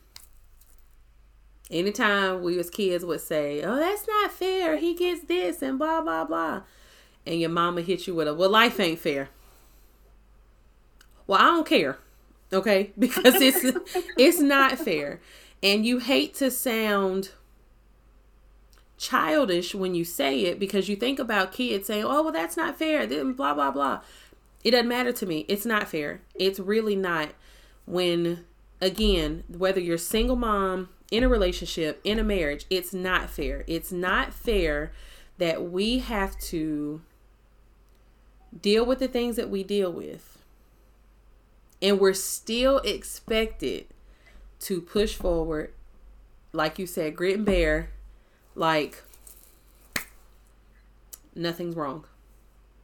Anytime we as kids would say, "Oh, that's not fair. He gets this and blah blah blah," and your mama hit you with a, "Well, life ain't fair." Well, I don't care, okay, because it's it's not fair, and you hate to sound childish when you say it because you think about kids saying, "Oh, well, that's not fair." Then blah blah blah. It doesn't matter to me. It's not fair. It's really not. When again, whether you're single mom in a relationship, in a marriage, it's not fair. It's not fair that we have to deal with the things that we deal with. And we're still expected to push forward, like you said, grit and bear, like nothing's wrong.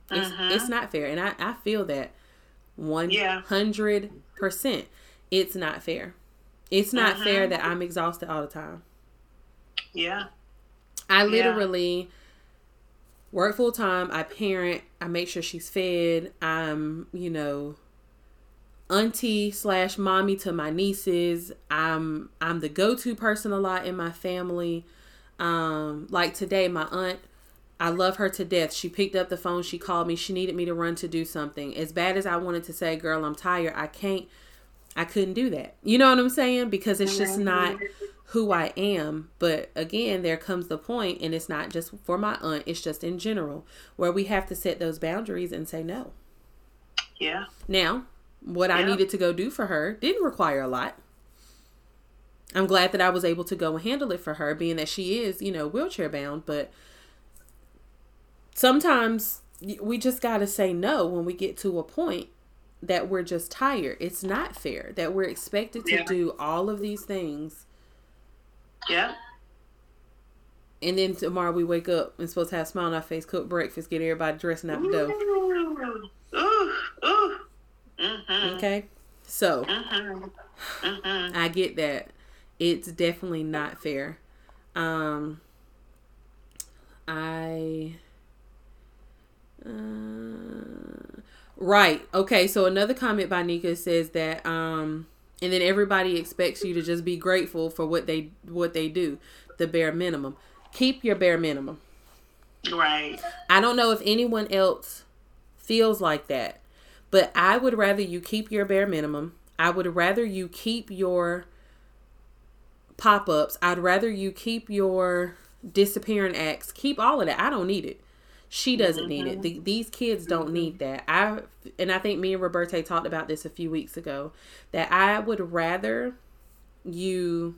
It's uh-huh. it's not fair, and I I feel that hundred percent. It's not fair. It's not fair that I'm exhausted all the time. Yeah. I literally work full time. I parent. I make sure she's fed. I'm, you know, auntie slash mommy to my nieces. I'm I'm the go to person a lot in my family. Um, like today, my aunt. I love her to death. She picked up the phone. She called me. She needed me to run to do something. As bad as I wanted to say, "Girl, I'm tired," I can't. I couldn't do that. You know what I'm saying? Because it's just mm-hmm. not who I am. But again, there comes the point, and it's not just for my aunt, it's just in general, where we have to set those boundaries and say no. Yeah. Now, what I needed to go do for her. Didn't require a lot. I'm glad that I was able to go and handle it for her, being that she is, you know, wheelchair bound. But sometimes we just got to say no when we get to a point that we're just tired. It's not fair that we're expected to yeah. do all of these things. Yeah. And then tomorrow we wake up and supposed to have a smile on our face, cook breakfast, get everybody dressing out to go. Ooh, ooh. Mm-hmm. Okay. So mm-hmm. Mm-hmm. I get that. It's definitely not fair. Um I uh, right. Okay. So another comment by Nika says that um and then everybody expects you to just be grateful for what they what they do, the bare minimum. Keep your bare minimum. Right. I don't know if anyone else feels like that, but I would rather you keep your bare minimum. I would rather you keep your pop ups. I'd rather you keep your disappearing acts. Keep all of that. I don't need it. She doesn't mm-hmm. need it. The, these kids don't mm-hmm. need that. I and I think me and Roberta talked about this a few weeks ago that I would rather you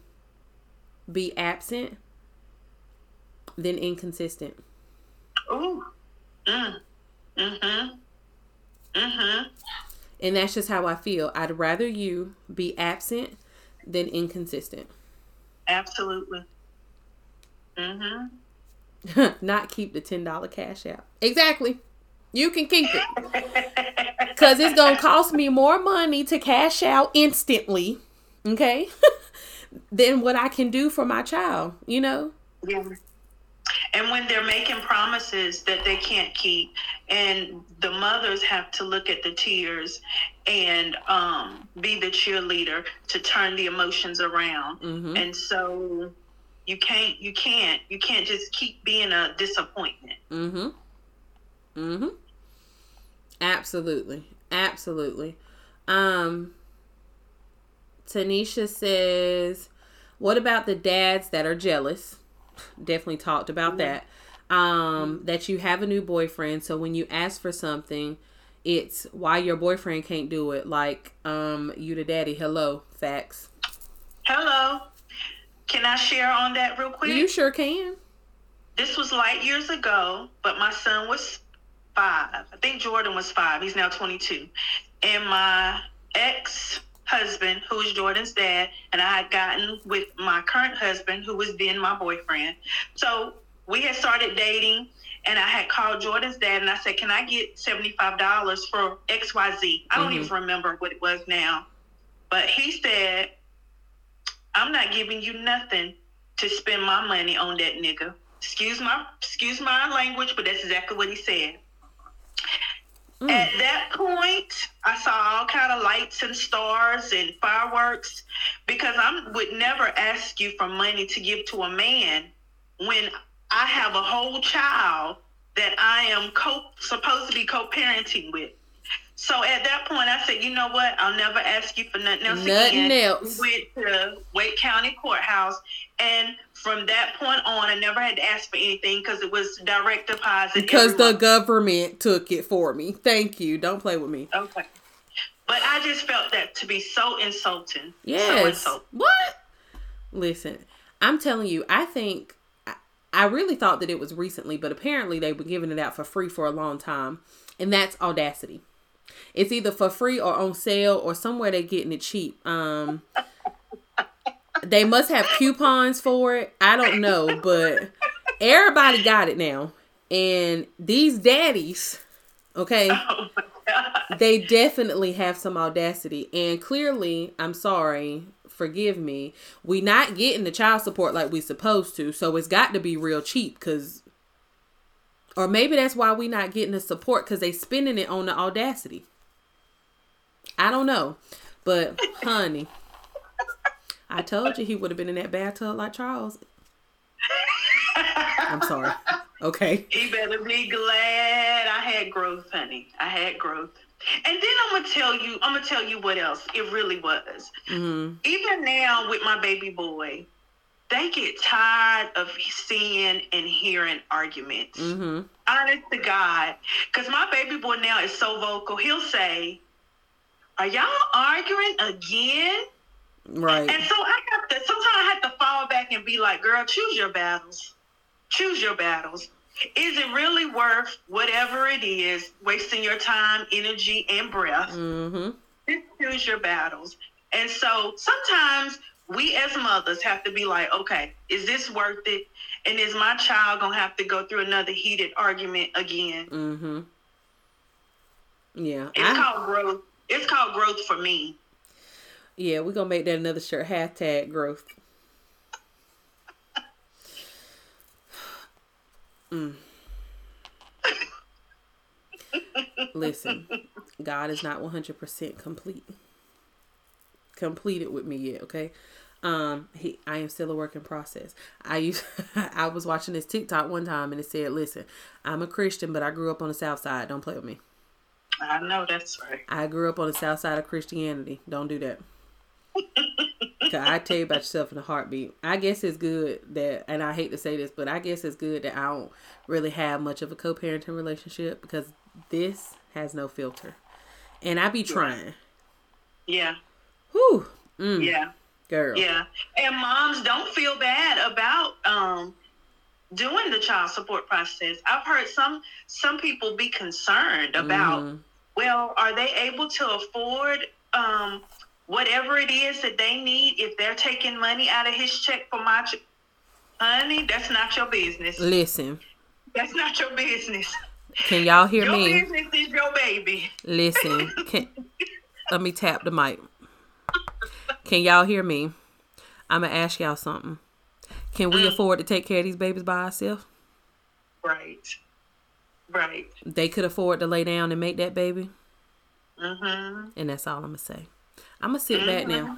be absent than inconsistent. Ooh. Mm. Mhm. Mhm. And that's just how I feel. I'd rather you be absent than inconsistent. Absolutely. Mhm. not keep the $10 cash out. Exactly. You can keep it. Because it's going to cost me more money to cash out instantly, okay, than what I can do for my child, you know? Yeah. And when they're making promises that they can't keep, and the mothers have to look at the tears and um, be the cheerleader to turn the emotions around. Mm-hmm. And so you can't you can't you can't just keep being a disappointment. Mm Mhm. Mm Mhm. Absolutely. Absolutely. Um Tanisha says, "What about the dads that are jealous?" Definitely talked about mm-hmm. that. Um that you have a new boyfriend, so when you ask for something, it's why your boyfriend can't do it like um you the daddy. Hello, facts. Hello. Can I share on that real quick? You sure can. This was light years ago, but my son was five. I think Jordan was five. He's now 22. And my ex husband, who was Jordan's dad, and I had gotten with my current husband, who was then my boyfriend. So we had started dating, and I had called Jordan's dad and I said, Can I get $75 for XYZ? I don't mm-hmm. even remember what it was now. But he said, I'm not giving you nothing to spend my money on that nigga. Excuse my excuse my language, but that's exactly what he said. Mm. At that point, I saw all kind of lights and stars and fireworks because I would never ask you for money to give to a man when I have a whole child that I am co- supposed to be co-parenting with. So at that point, I said, you know what? I'll never ask you for nothing else nothing again. else. We went to Wake County Courthouse, and from that point on, I never had to ask for anything because it was direct deposit. Because the month. government took it for me. Thank you. Don't play with me. Okay. But I just felt that to be so insulting. Yes. So insulting. What? Listen, I'm telling you, I think I really thought that it was recently, but apparently they were giving it out for free for a long time, and that's audacity. It's either for free or on sale or somewhere they're getting it cheap. Um, they must have coupons for it. I don't know, but everybody got it now. And these daddies, okay, oh they definitely have some audacity. And clearly, I'm sorry, forgive me, we not getting the child support like we supposed to. So it's got to be real cheap because or maybe that's why we not getting the support because they spending it on the audacity. I don't know. But honey, I told you he would have been in that bathtub like Charles. I'm sorry. Okay. He better be glad I had growth, honey. I had growth. And then I'm gonna tell you, I'm gonna tell you what else it really was. Mm-hmm. Even now with my baby boy, they get tired of seeing and hearing arguments. Mm-hmm. Honest to God, because my baby boy now is so vocal. He'll say, are y'all arguing again? Right. And so I have to sometimes I have to fall back and be like, girl, choose your battles. Choose your battles. Is it really worth whatever it is, wasting your time, energy, and breath? Mm-hmm. Just choose your battles. And so sometimes we as mothers have to be like, okay, is this worth it? And is my child gonna have to go through another heated argument again? Mm-hmm. Yeah. It's I- called growth. It's called growth for me. yeah, we're gonna make that another shirt. Hashtag growth. Mm. Listen, God is not one hundred percent complete. Completed with me yet, okay? Um, he I am still a work in process. I used I was watching this TikTok one time and it said, Listen, I'm a Christian, but I grew up on the south side. Don't play with me. I know that's right. I grew up on the south side of Christianity. Don't do that. 'Cause I tell you about yourself in a heartbeat. I guess it's good that, and I hate to say this, but I guess it's good that I don't really have much of a co-parenting relationship because this has no filter, and I be trying. Yeah. Whew, mm, Yeah. girl. Yeah. And moms don't feel bad about um doing the child support process. I've heard some some people be concerned about Mhm. Well, are they able to afford um whatever it is that they need if they're taking money out of his check for my ch- honey, that's not your business. Listen, That's not your business. can y'all hear Your me? business is your baby. Listen, can let me tap the mic. Can y'all hear me? I'm gonna ask y'all something. Can we afford to take care of these babies by ourselves? Right. Right. They could afford to lay down and make that baby, Mhm. and that's all I'm gonna say. I'm gonna sit back now.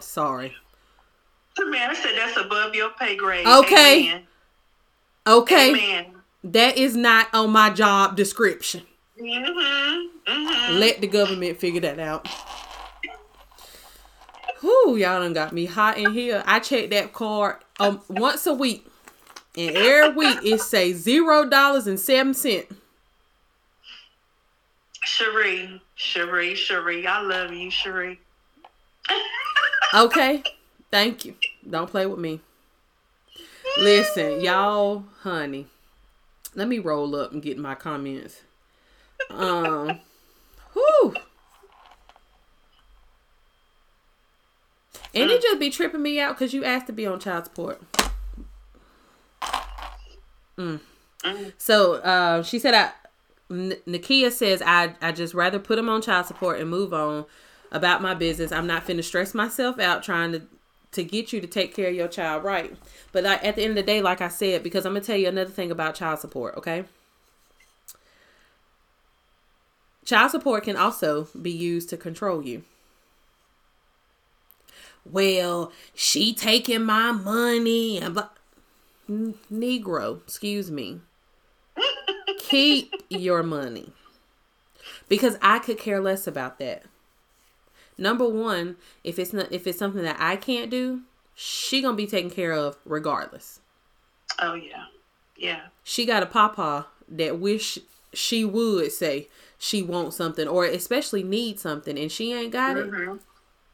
Sorry. Tamara said that's above your pay grade. Okay. Amen. Okay, Amen. that is not on my job description. Mhm. Mhm. Let the government figure that out. Whoo, y'all done got me hot in here. I check that card um once a week. And every week it say zero dollars and seven cent. Cherie, Cherie, Cherie, I love you, Cherie. Okay. Thank you. Don't play with me. Listen, y'all, honey. Let me roll up and get my comments. Um whoo. And it just be tripping me out because you asked to be on child support. Mm. So uh, she said, "I." N- Nakia says, "I I just rather put him on child support and move on about my business. I'm not finna stress myself out trying to to get you to take care of your child right. But at the end of the day, like I said, because I'm gonna tell you another thing about child support. Okay, child support can also be used to control you. Well, she taking my money and blah. N- Negro, excuse me. Keep your money. Because I could care less about that. Number one, if it's not if it's something that I can't do, she gonna be taken care of regardless. Oh yeah, yeah. She got a papa that wish she would say she wants something or especially need something and she ain't got it. Mhm.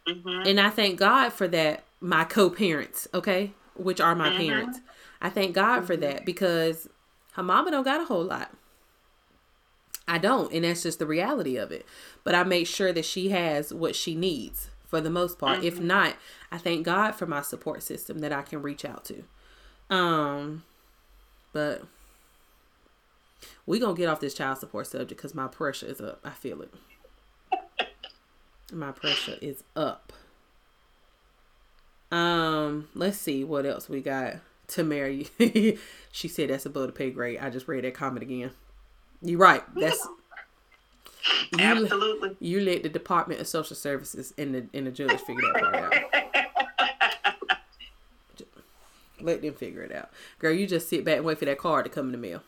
Mhm. And I thank God for that, my co parents, okay? Which are my Mhm. parents. I thank God for that because her mama don't got a whole lot. I don't, and that's just the reality of it. But I make sure that she has what she needs for the most part. If not, I thank God for my support system that I can reach out to. Um but we gonna get off this child support subject because my pressure is up. I feel it. My pressure is up. Um, let's see what else we got. Tamara, she said that's above the pay grade. I just read that comment again. You're right. That's you, Absolutely. you let the Department of Social Services and the and the judge figure that part out. Let them figure it out. Girl, you just sit back and wait for that card to come in the mail.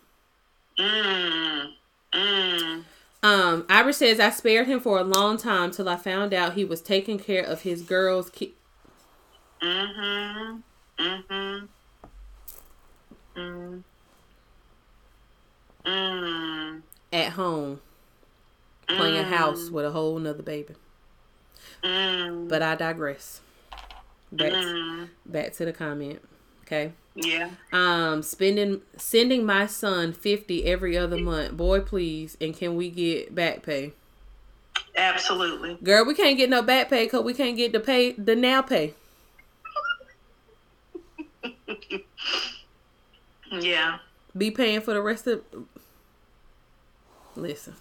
Mm. Mm. Um, Iris says I spared him for a long time till I found out he was taking care of his girl's ki- Mhm. Mhm. Mm. Mm. at home playing Mm. house with a whole nother baby. Mm, But I digress. Back, mm, back to the comment. Okay. yeah. Um, spending sending my son fifty every other month. Boy, please. And can we get back pay? Absolutely. Girl, we can't get no back pay because we can't get the pay the now pay. Yeah. Be paying for the rest of. Listen.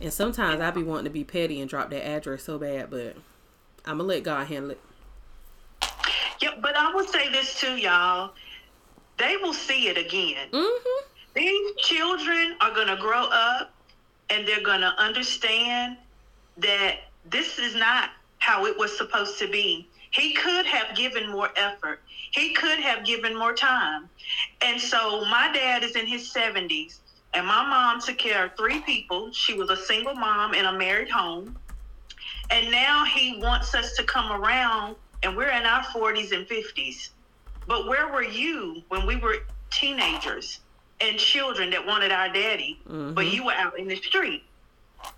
And sometimes I be wanting to be petty and drop that address so bad, but I'm gonna let God handle it. Yeah, but I will say this too, y'all. They will see it again. Mm-hmm. These children are going to grow up and they're going to understand that this is not how it was supposed to be. He could have given more effort. He could have given more time. And so my dad is in his 70s and my mom took care of three people. She was a single mom in a married home. And now he wants us to come around and we're in our 40s and 50s. But where were you when we were teenagers and children that wanted our daddy, Mhm. but you were out in the street?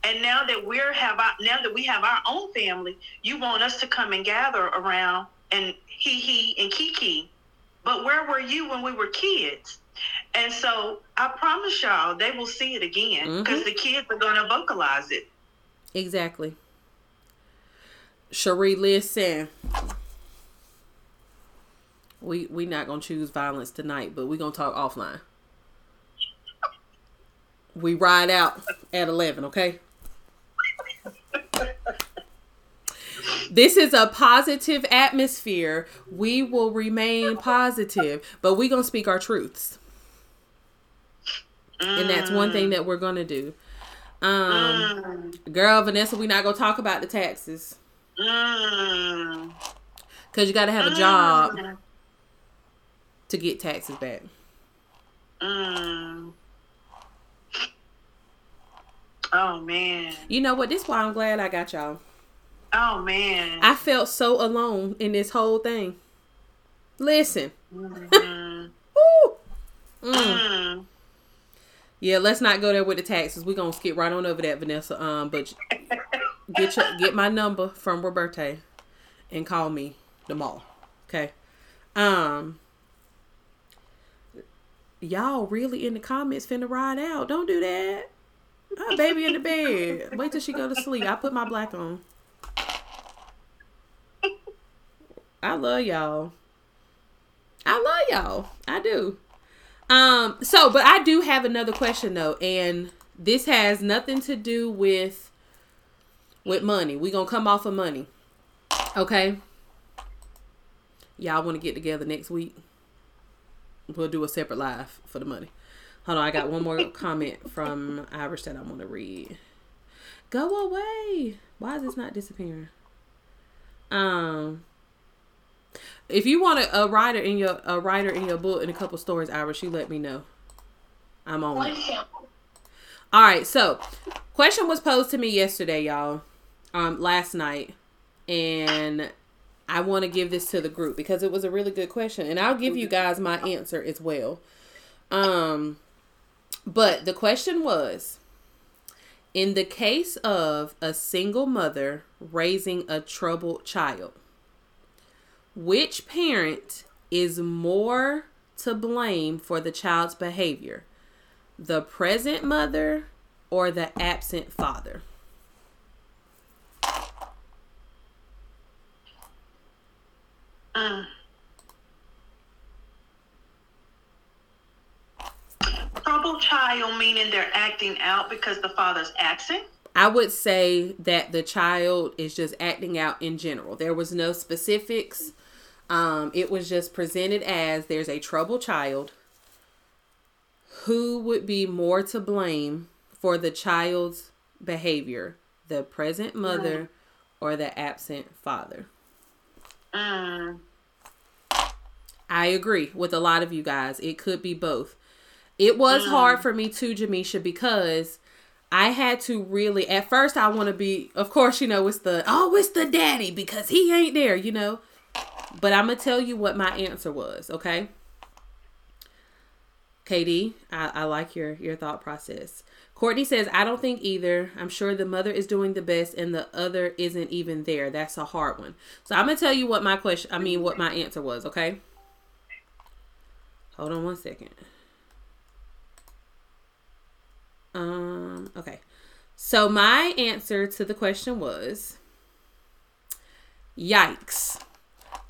And now that we're have our, now that we have our own family, you want us to come and gather around and he he and Kiki. But where were you when we were kids? And so I promise y'all, they will see it again because Mhm. the kids are going to vocalize it. Exactly. Cherie, listen. We we not gonna choose violence tonight, but we gonna talk offline. We ride out at eleven, okay? This is a positive atmosphere. We will remain positive, but we gonna speak our truths, and that's one thing that we're gonna do. Um, Mm, Girl, Vanessa, we not gonna talk about the taxes mm, because you got to have a job mm, to get taxes back. mm. Oh man. You know what? This is why I'm glad I got y'all. Oh man. I felt so alone in this whole thing. Listen, Mm, Woo. Mm. mm. yeah, let's not go there with the taxes. We're gonna skip right on over that, Vanessa. Um, but get your, get my number from Roberta and call me tomorrow. Okay. Um. Y'all really in the comments finna ride out. Don't do that. Oh, baby in the bed. Wait till she go to sleep. I put my black on. I love y'all. I love y'all. I do. Um, so but I do have another question though, and this has nothing to do with with money. We gonna come off of money. Okay. Y'all wanna get together next week? We'll do a separate live for the money. Hold on, I got one more comment from Irish that I want to read. Go away. Why is this not disappearing? Um, if you want a, a writer in your a writer in your book in a couple stories, Irish, you let me know. I'm on it. All right, so question was posed to me yesterday, y'all, um, last night, and I want to give this to the group because it was a really good question, and I'll give you guys my answer as well. Um, but the question was, in the case of a single mother raising a troubled child, which parent is more to blame for the child's behavior? the present mother or the absent father? Mm. Troubled child meaning they're acting out because the father's absent. I would say that the child is just acting out in general. There was no specifics. Um, it was just presented as there's a troubled child. Who would be more to blame for the child's behavior? The present mother or the absent father? Mm. I agree with a lot of you guys. It could be both. It was mm. hard for me too, Jamisha, because I had to really at first I want to be of course, you know, it's the oh, it's the daddy because he ain't there, you know. But I'm gonna tell you what my answer was, okay? Katie, I, I like your your thought process. Courtney says, I don't think either. I'm sure the mother is doing the best and the other isn't even there. That's a hard one. So I'm gonna tell you what my question I mean what my answer was, okay? Hold on one second. Um, okay. So my answer to the question was yikes.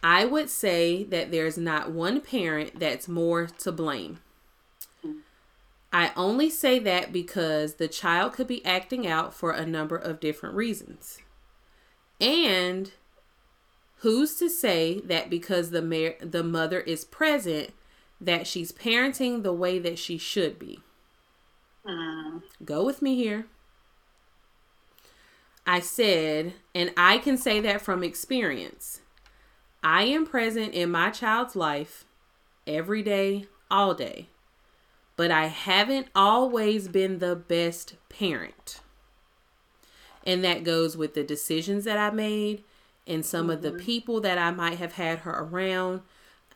I would say that there's not one parent that's more to blame. I only say that because the child could be acting out for a number of different reasons. And who's to say that because the the mother is present that she's parenting the way that she should be? Mm. Go with me here. I said, and I can say that from experience. I am present in my child's life every day, all day but I haven't always been the best parent. And that goes with the decisions that I made and some mm-hmm. of the mm-hmm. people that I might have had her around.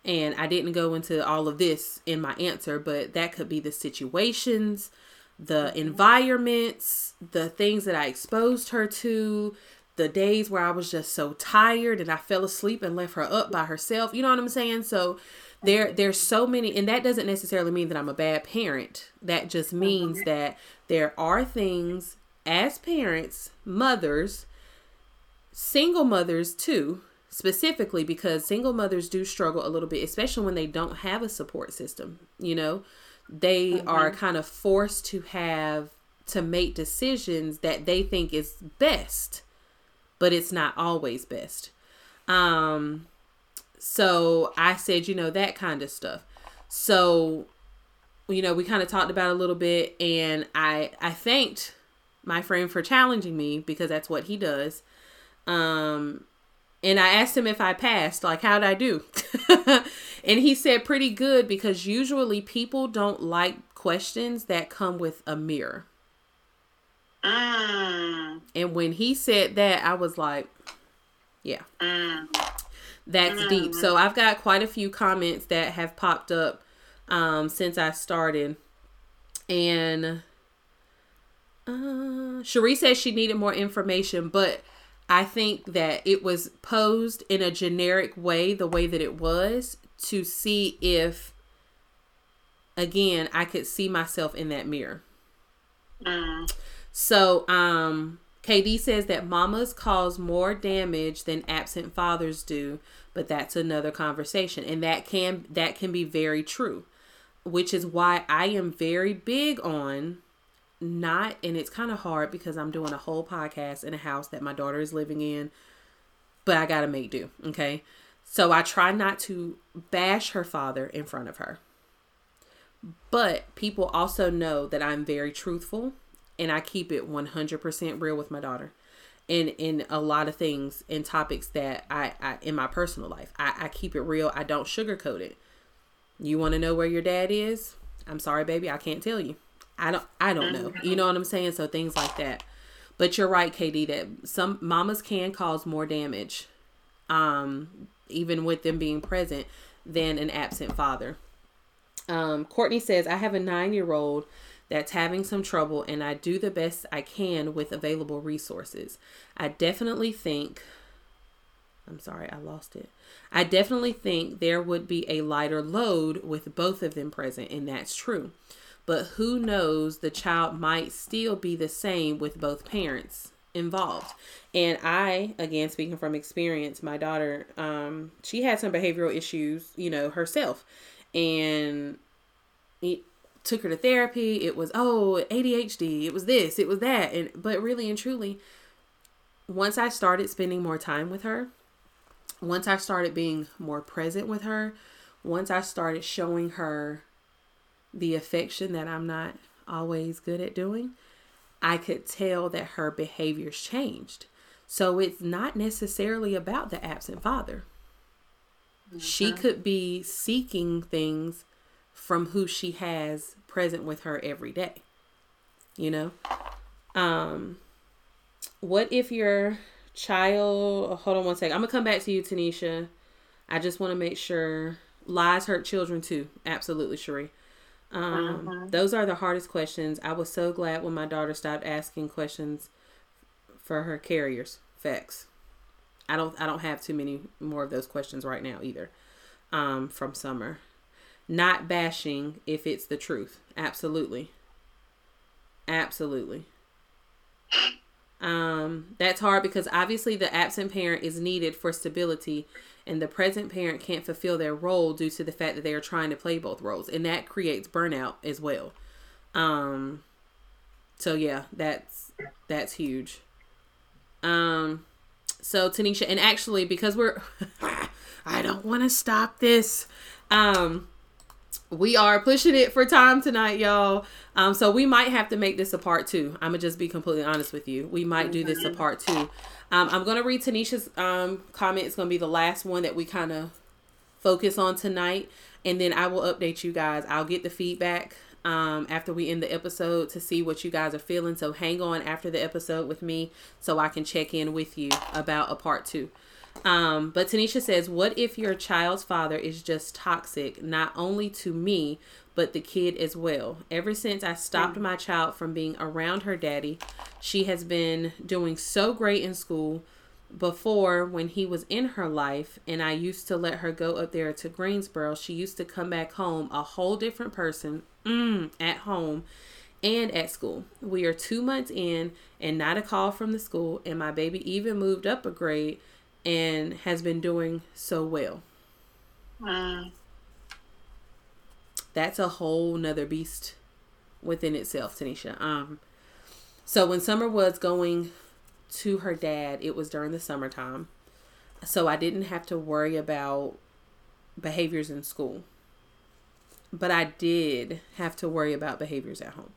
And I didn't go into all of this in my answer, but that could be the situations, the environments, the things that I exposed her to, the days where I was just so tired and I fell asleep and left her up by herself. You know what I'm saying? So there there's so many and that doesn't necessarily mean that I'm a bad parent. That just means mm-hmm. that there are things as parents, mothers, single mothers too, specifically because single mothers do struggle a little bit, especially when they don't have a support system, you know. They mm-hmm. are kind of forced to have to make decisions that they think is best, but it's not always best. Um so I said, you know, that kind of stuff. So, you know, we kind of talked about a little bit and I I thanked my friend for challenging me because that's what he does. Um and I asked him if I passed, like how'd I do? and he said pretty good because usually people don't like questions that come with a mirror. Mm. And when he said that, I was like, yeah. Mm that's mm-hmm. deep. So I've got quite a few comments that have popped up um, since I started. And uh, Cherie says she needed more information, but I think that it was posed in a generic way, the way that it was, to see if, again, I could see myself in that mirror. Mm. So, um, KD says that mamas cause more damage than absent fathers do, but that's another conversation and that can that can be very true. Which is why I am very big on not and it's kind of hard because I'm doing a whole podcast in a house that my daughter is living in, but I got to make do, okay? So I try not to bash her father in front of her. But people also know that I'm very truthful and I keep it 100% real with my daughter. In in a lot of things and topics that I, I in my personal life, I, I keep it real. I don't sugarcoat it. You want to know where your dad is? I'm sorry, baby, I can't tell you. I don't I don't know. You know what I'm saying? So things like that. But you're right, KD, that some mamas can cause more damage, um, even with them being present, than an absent father. Um, Courtney says, I have a nine year old that's having some trouble and I do the best I can with available resources. I definitely think I'm sorry, I lost it. I definitely think there would be a lighter load with both of them present, and that's true. But who knows, the child might still be the same with both parents involved. And I, again, speaking from experience, my daughter, um, she had some behavioral issues, you know, herself. And it, took her to therapy. It was, oh, ADHD. It was this, it was that. And but really and truly, once I started spending more time with her, once I started being more present with her, once I started showing her the affection that I'm not always good at doing, I could tell that her behaviors changed. So it's not necessarily about the absent father. She could be seeking things from who she has present with her every day. You know? Um what if your child hold on one second. I'm gonna come back to you, Tanisha. I just want to make sure lies hurt children too. Absolutely, Cherie. Um, mm-hmm. Those are the hardest questions. I was so glad when my daughter stopped asking questions for her carriers. Facts. I don't. I don't have too many more of those questions right now either. Um, from summer, not bashing if it's the truth. Absolutely. Absolutely. Um, that's hard because obviously the absent parent is needed for stability and the present parent can't fulfill their role due to the fact that they are trying to play both roles. And that creates burnout as well. Um so yeah that's that's huge. Um so tanisha and actually because we're i don't want to stop this. Um we are pushing it for time tonight y'all um so we might have to make this a part two i'm gonna just be completely honest with you we might do this a part two um, I'm to read Tanisha's um, comment. It's to be the last one that we kind of focus on tonight. And then I will update you guys. I'll get the feedback um, after we end the episode to see what you guys are feeling. So hang on after the episode with me so I can check in with you about a part two. Um, but Tanisha says, What if your child's father is just toxic, not only to me, but the kid as well. Ever since I stopped my child from being around her daddy, she has been doing so great in school. Before, when he was in her life, and I used to let her go up there to Greensboro, she used to come back home a whole different person mm, at home and at school. We are two months in, and not a call from the school, and my baby even moved up a grade and has been doing so well. Mm that's a whole nother beast within itself, Tanisha. Um, so when Summer was going to her dad, it was during the summertime. So I didn't have to worry about behaviors in school. But I did have to worry about behaviors at home.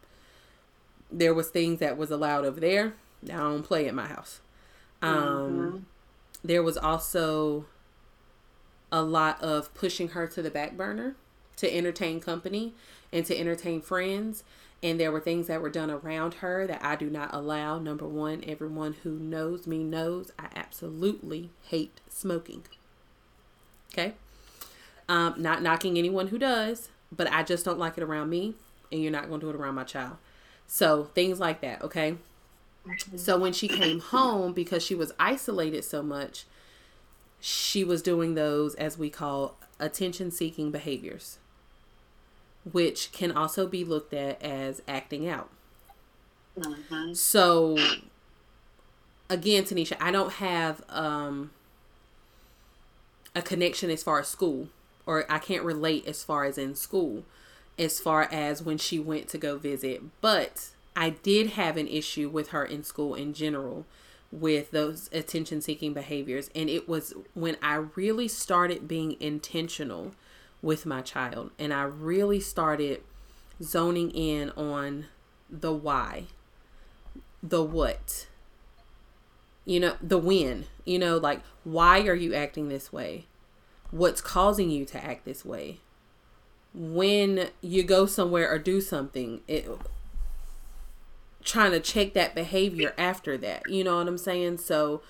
There was things that was allowed over there. I don't play at my house. Um, mm-hmm. There was also a lot of pushing her to the back burner to entertain company and to entertain friends. And there were things that were done around her that I do not allow. Number one, everyone who knows me knows I absolutely hate smoking. Okay. Um, not knocking anyone who does, but I just don't like it around me, and you're not going to do it around my child. So things like that. Okay. So when she came home, because she was isolated so much, she was doing those as we call attention seeking behaviors which can also be looked at as acting out. Mm-hmm. So, again, Tanisha, I don't have um, a connection as far as school, or I can't relate as far as in school, as far as when she went to go visit. But I did have an issue with her in school in general with those attention seeking behaviors. And it was when I really started being intentional with my child. And I really started zoning in on the why, the what, you know, the when, you know, like, why are you acting this way? What's causing you to act this way? When you go somewhere or do something, it trying to check that behavior after that. You know what I'm saying? So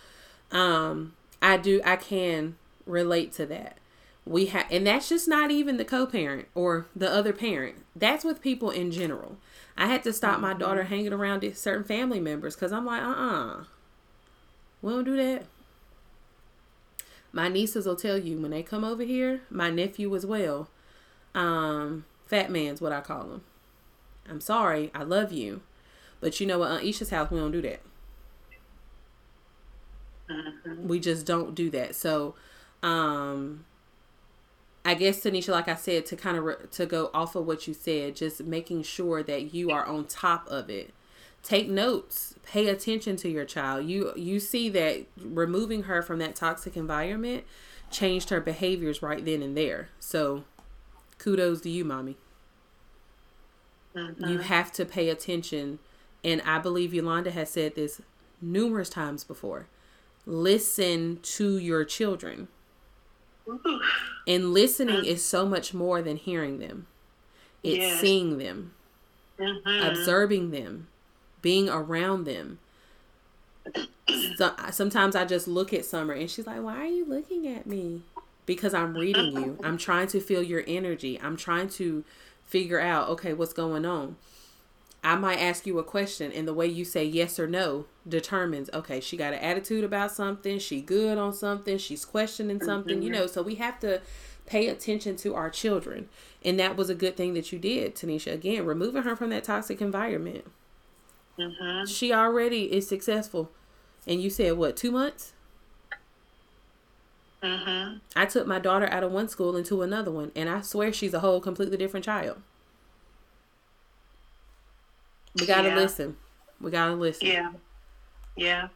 um I do I can relate to that we have and that's just not even the co-parent or the other parent. That's with people in general. I had to stop my daughter mm-hmm. hanging around certain family members because i'm like uh-uh. We don't do that. My nieces will tell you when they come over here my nephew as well. Um fat man's what i call him i'm sorry i love you but you know what on isha's house we don't do that. Mm-hmm. we just don't do that. So um I guess Tanisha, like I said, to kind of re- to go off of what you said, just making sure that you are on top of it. Take notes. Pay attention to your child. You you see that removing her from that toxic environment changed her behaviors right then and there. So, kudos to you, mommy. Mm-hmm. You have to pay attention, and I believe Yolanda has said this numerous times before. Listen to your children and listening is so much more than hearing them. It's yes. seeing them, mm-hmm. observing them, being around them. So, sometimes I just look at Summer and she's like, Why are you looking at me? Because I'm reading you. I'm trying to feel your energy. I'm trying to figure out okay what's going on i might ask you a question and the way you say yes or no determines okay she got an attitude about something she good on something she's questioning something mm-hmm. you know so we have to pay attention to our children and that was a good thing that you did tanisha again removing her from that toxic environment mm-hmm. she already is successful and you said what two months Mm-hmm. I took my daughter out of one school into another one, and I swear she's a whole completely different child. We gotta yeah. listen. We gotta listen. Yeah. Yeah.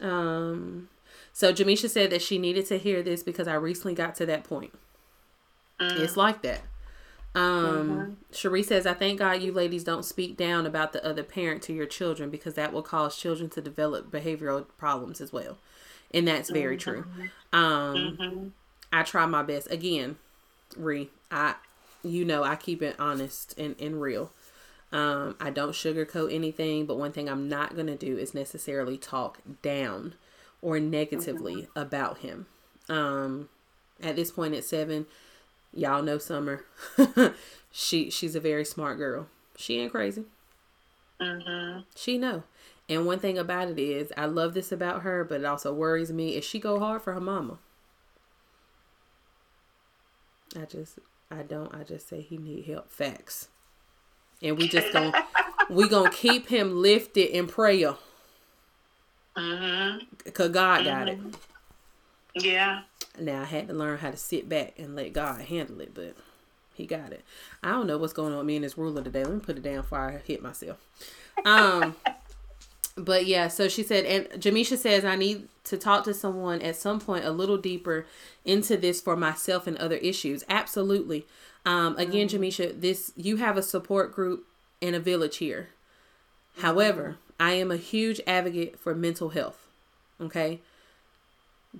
Um. So Jamisha said that she needed to hear this because I recently got to that point. Mm. It's like that. Um, mm-hmm. Cherie says, I thank God you ladies don't speak down about the other parent to your children because that will cause children to develop behavioral problems as well. And that's very mm-hmm. true. Um, mm-hmm. I try my best. Again, Re, I, you know, I keep it honest and, and real. Um, I don't sugarcoat anything, but one thing I'm not going to do is necessarily talk down or negatively mm-hmm. about him. Um, at this point at seven, Y'all know Summer. she she's a very smart girl. She ain't crazy. Mm-hmm. She know. And one thing about it is, I love this about her, but it also worries me. Is she go hard for her mama? I just, I don't. I just say he need help. Facts. And we just gonna, we gonna keep him lifted in prayer. Mm-hmm. Cause God got mm-hmm. it. Yeah. Now I had to learn how to sit back and let God handle it, but he got it. I don't know what's going on with me and this ruler today. Let me put it down before I hit myself. Um but yeah, so she said and Jamisha says I need to talk to someone at some point a little deeper into this for myself and other issues. Absolutely. Um again, mm-hmm. Jamisha, this you have a support group and a village here. However, mm-hmm. I am a huge advocate for mental health. Okay?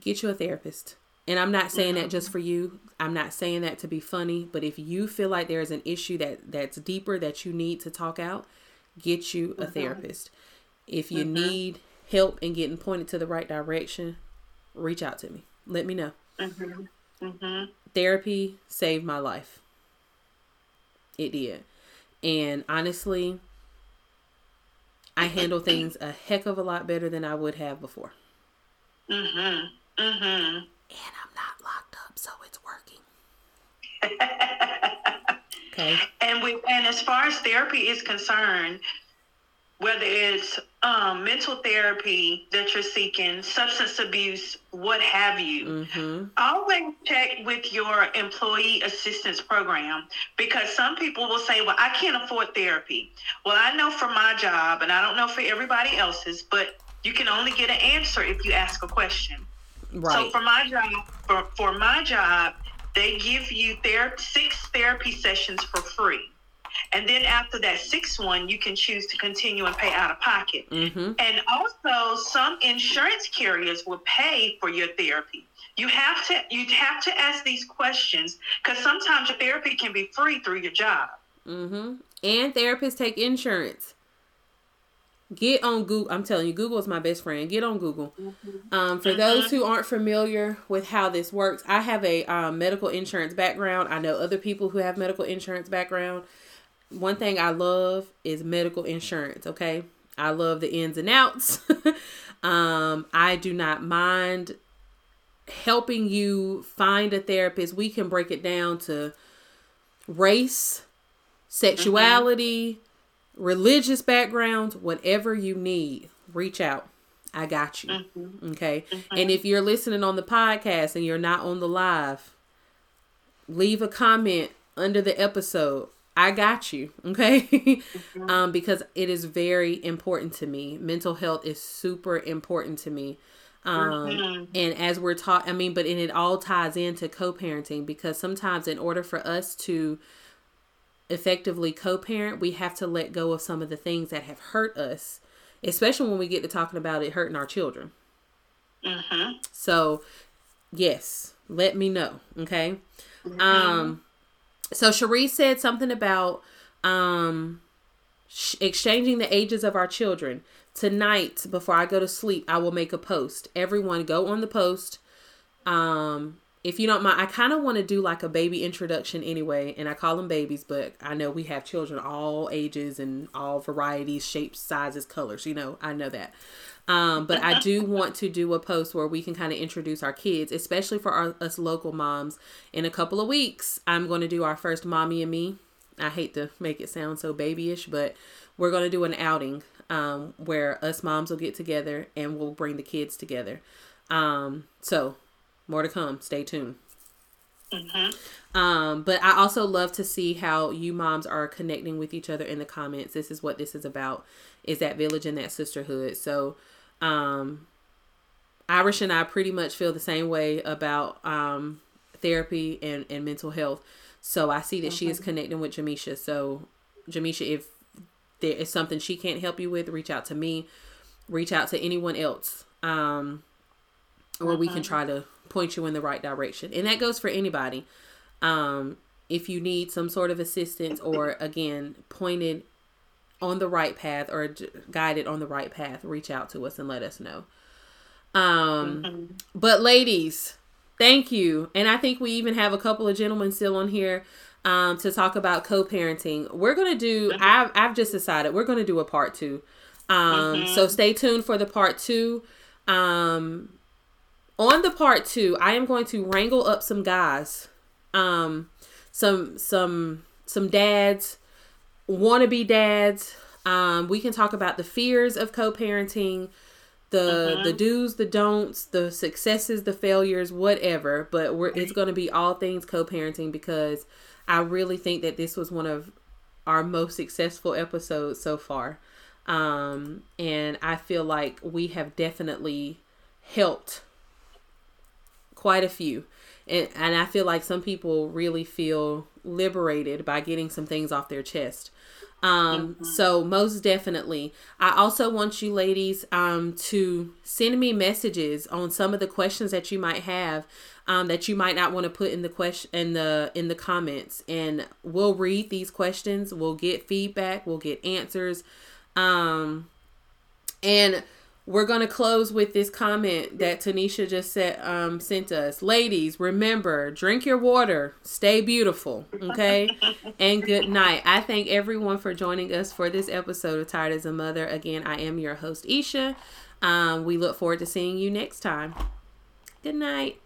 Get you a therapist and I'm not saying that just for you. I'm not saying that to be funny, but if you feel like there's an issue that that's deeper that you need to talk out, get you a mm-hmm. therapist. If you mm-hmm. need help in getting pointed to the right direction, reach out to me. Let me know. Mm-hmm. mm-hmm. Therapy saved my life. It did. And honestly, I handle things a heck of a lot better than I would have before. Mhm. Mhm and I'm not locked up, so it's working. okay. And we and as far as therapy is concerned, whether it's um, mental therapy that you're seeking, substance abuse, what have you, mm-hmm. always check with your employee assistance program because some people will say, Well, I can't afford therapy. Well, I know for my job, and I don't know for everybody else's, but you can only get an answer if you ask a question. Right. So for my job, for, for my job, they give you their six therapy sessions for free. And then after that sixth one, you can choose to continue and pay out of pocket. Mm-hmm. And also, some insurance carriers will pay for your therapy. You have to you have to ask these questions because sometimes your therapy can be free through your job. Mm-hmm. And therapists take insurance. Get on Google. I'm telling you, Google is my best friend. Get on Google. Mm-hmm. Um, for mm-hmm. those who aren't familiar with how this works, I have a um, medical insurance background. I know other people who have medical insurance background. One thing I love is medical insurance. Okay, I love the ins and outs. um, I do not mind helping you find a therapist. We can break it down to race, sexuality. Mm-hmm religious backgrounds, whatever you need, reach out. I got you. Mm-hmm. Okay. Mm-hmm. And if you're listening on the podcast and you're not on the live, leave a comment under the episode. I got you. Okay. Mm-hmm. um, because it is very important to me. Mental health is super important to me. Um, mm-hmm. and as we're taught, I mean, but and it all ties into co parenting because sometimes in order for us to effectively co-parent, we have to let go of some of the things that have hurt us, especially when we get to talking about it hurting our children. Mm-hmm. So, yes, let me know, okay? Mm-hmm. Um, so Cherie said something about um sh- exchanging the ages of our children. Tonight, before I go to sleep, I will make a post. Everyone, go on the post. Um, if you don't mind, I kind of want to do like a baby introduction anyway, and I call them babies, but I know we have children all ages and all varieties, shapes, sizes, colors. You know, I know that. Um, but I do want to do a post where we can kind of introduce our kids, especially for our, us local moms. In a couple of weeks, I'm going to do our first mommy and me. I hate to make it sound so babyish, but we're going to do an outing um, where us moms will get together and we'll bring the kids together. Um, so more to come. Stay tuned. Mm-hmm. Um, but I also love to see how you moms are connecting with each other in the comments. This is what this is about: is that village and that sisterhood. So, um, Irish and I pretty much feel the same way about um, therapy and, and mental health. So I see that she is connecting with Jamisha. So, Jamisha, if there is something she can't help you with, reach out to me. Reach out to anyone else. Um, or we can try to point you in the right direction. And that goes for anybody. Um, if you need some sort of assistance or again pointed on the right path or guided on the right path, reach out to us and let us know. Um, mm-hmm. but ladies, thank you. And I think we even have a couple of gentlemen still on here um, to talk about co-parenting. We're gonna do. Mm-hmm. I've I've just decided we're gonna do a part two. Um, mm-hmm. so stay tuned for the part two. Um, on the part two, I am going to wrangle up some guys, um, some some some dads, wannabe dads. Um, we can talk about the fears of co-parenting, the uh-huh. the do's, the don'ts, the successes, the failures, whatever. But we're it's going to be all things co-parenting because I really think that this was one of our most successful episodes so far. Um, and I feel like we have definitely helped quite a few. And, and I feel like some people really feel liberated by getting some things off their chest. Um, mm-hmm. so most definitely, I also want you ladies, um, to send me messages on some of the questions that you might have, um, that you might not want to put in the question in the, in the comments and we'll read these questions. We'll get feedback. We'll get answers. Um, and we're going to close with this comment that Tanisha just said, um, sent us. Ladies, remember, drink your water, stay beautiful, okay? and good night. I thank everyone for joining us for this episode of Tired as a Mother. Again, I am your host, Isha. Um, we look forward to seeing you next time. Good night.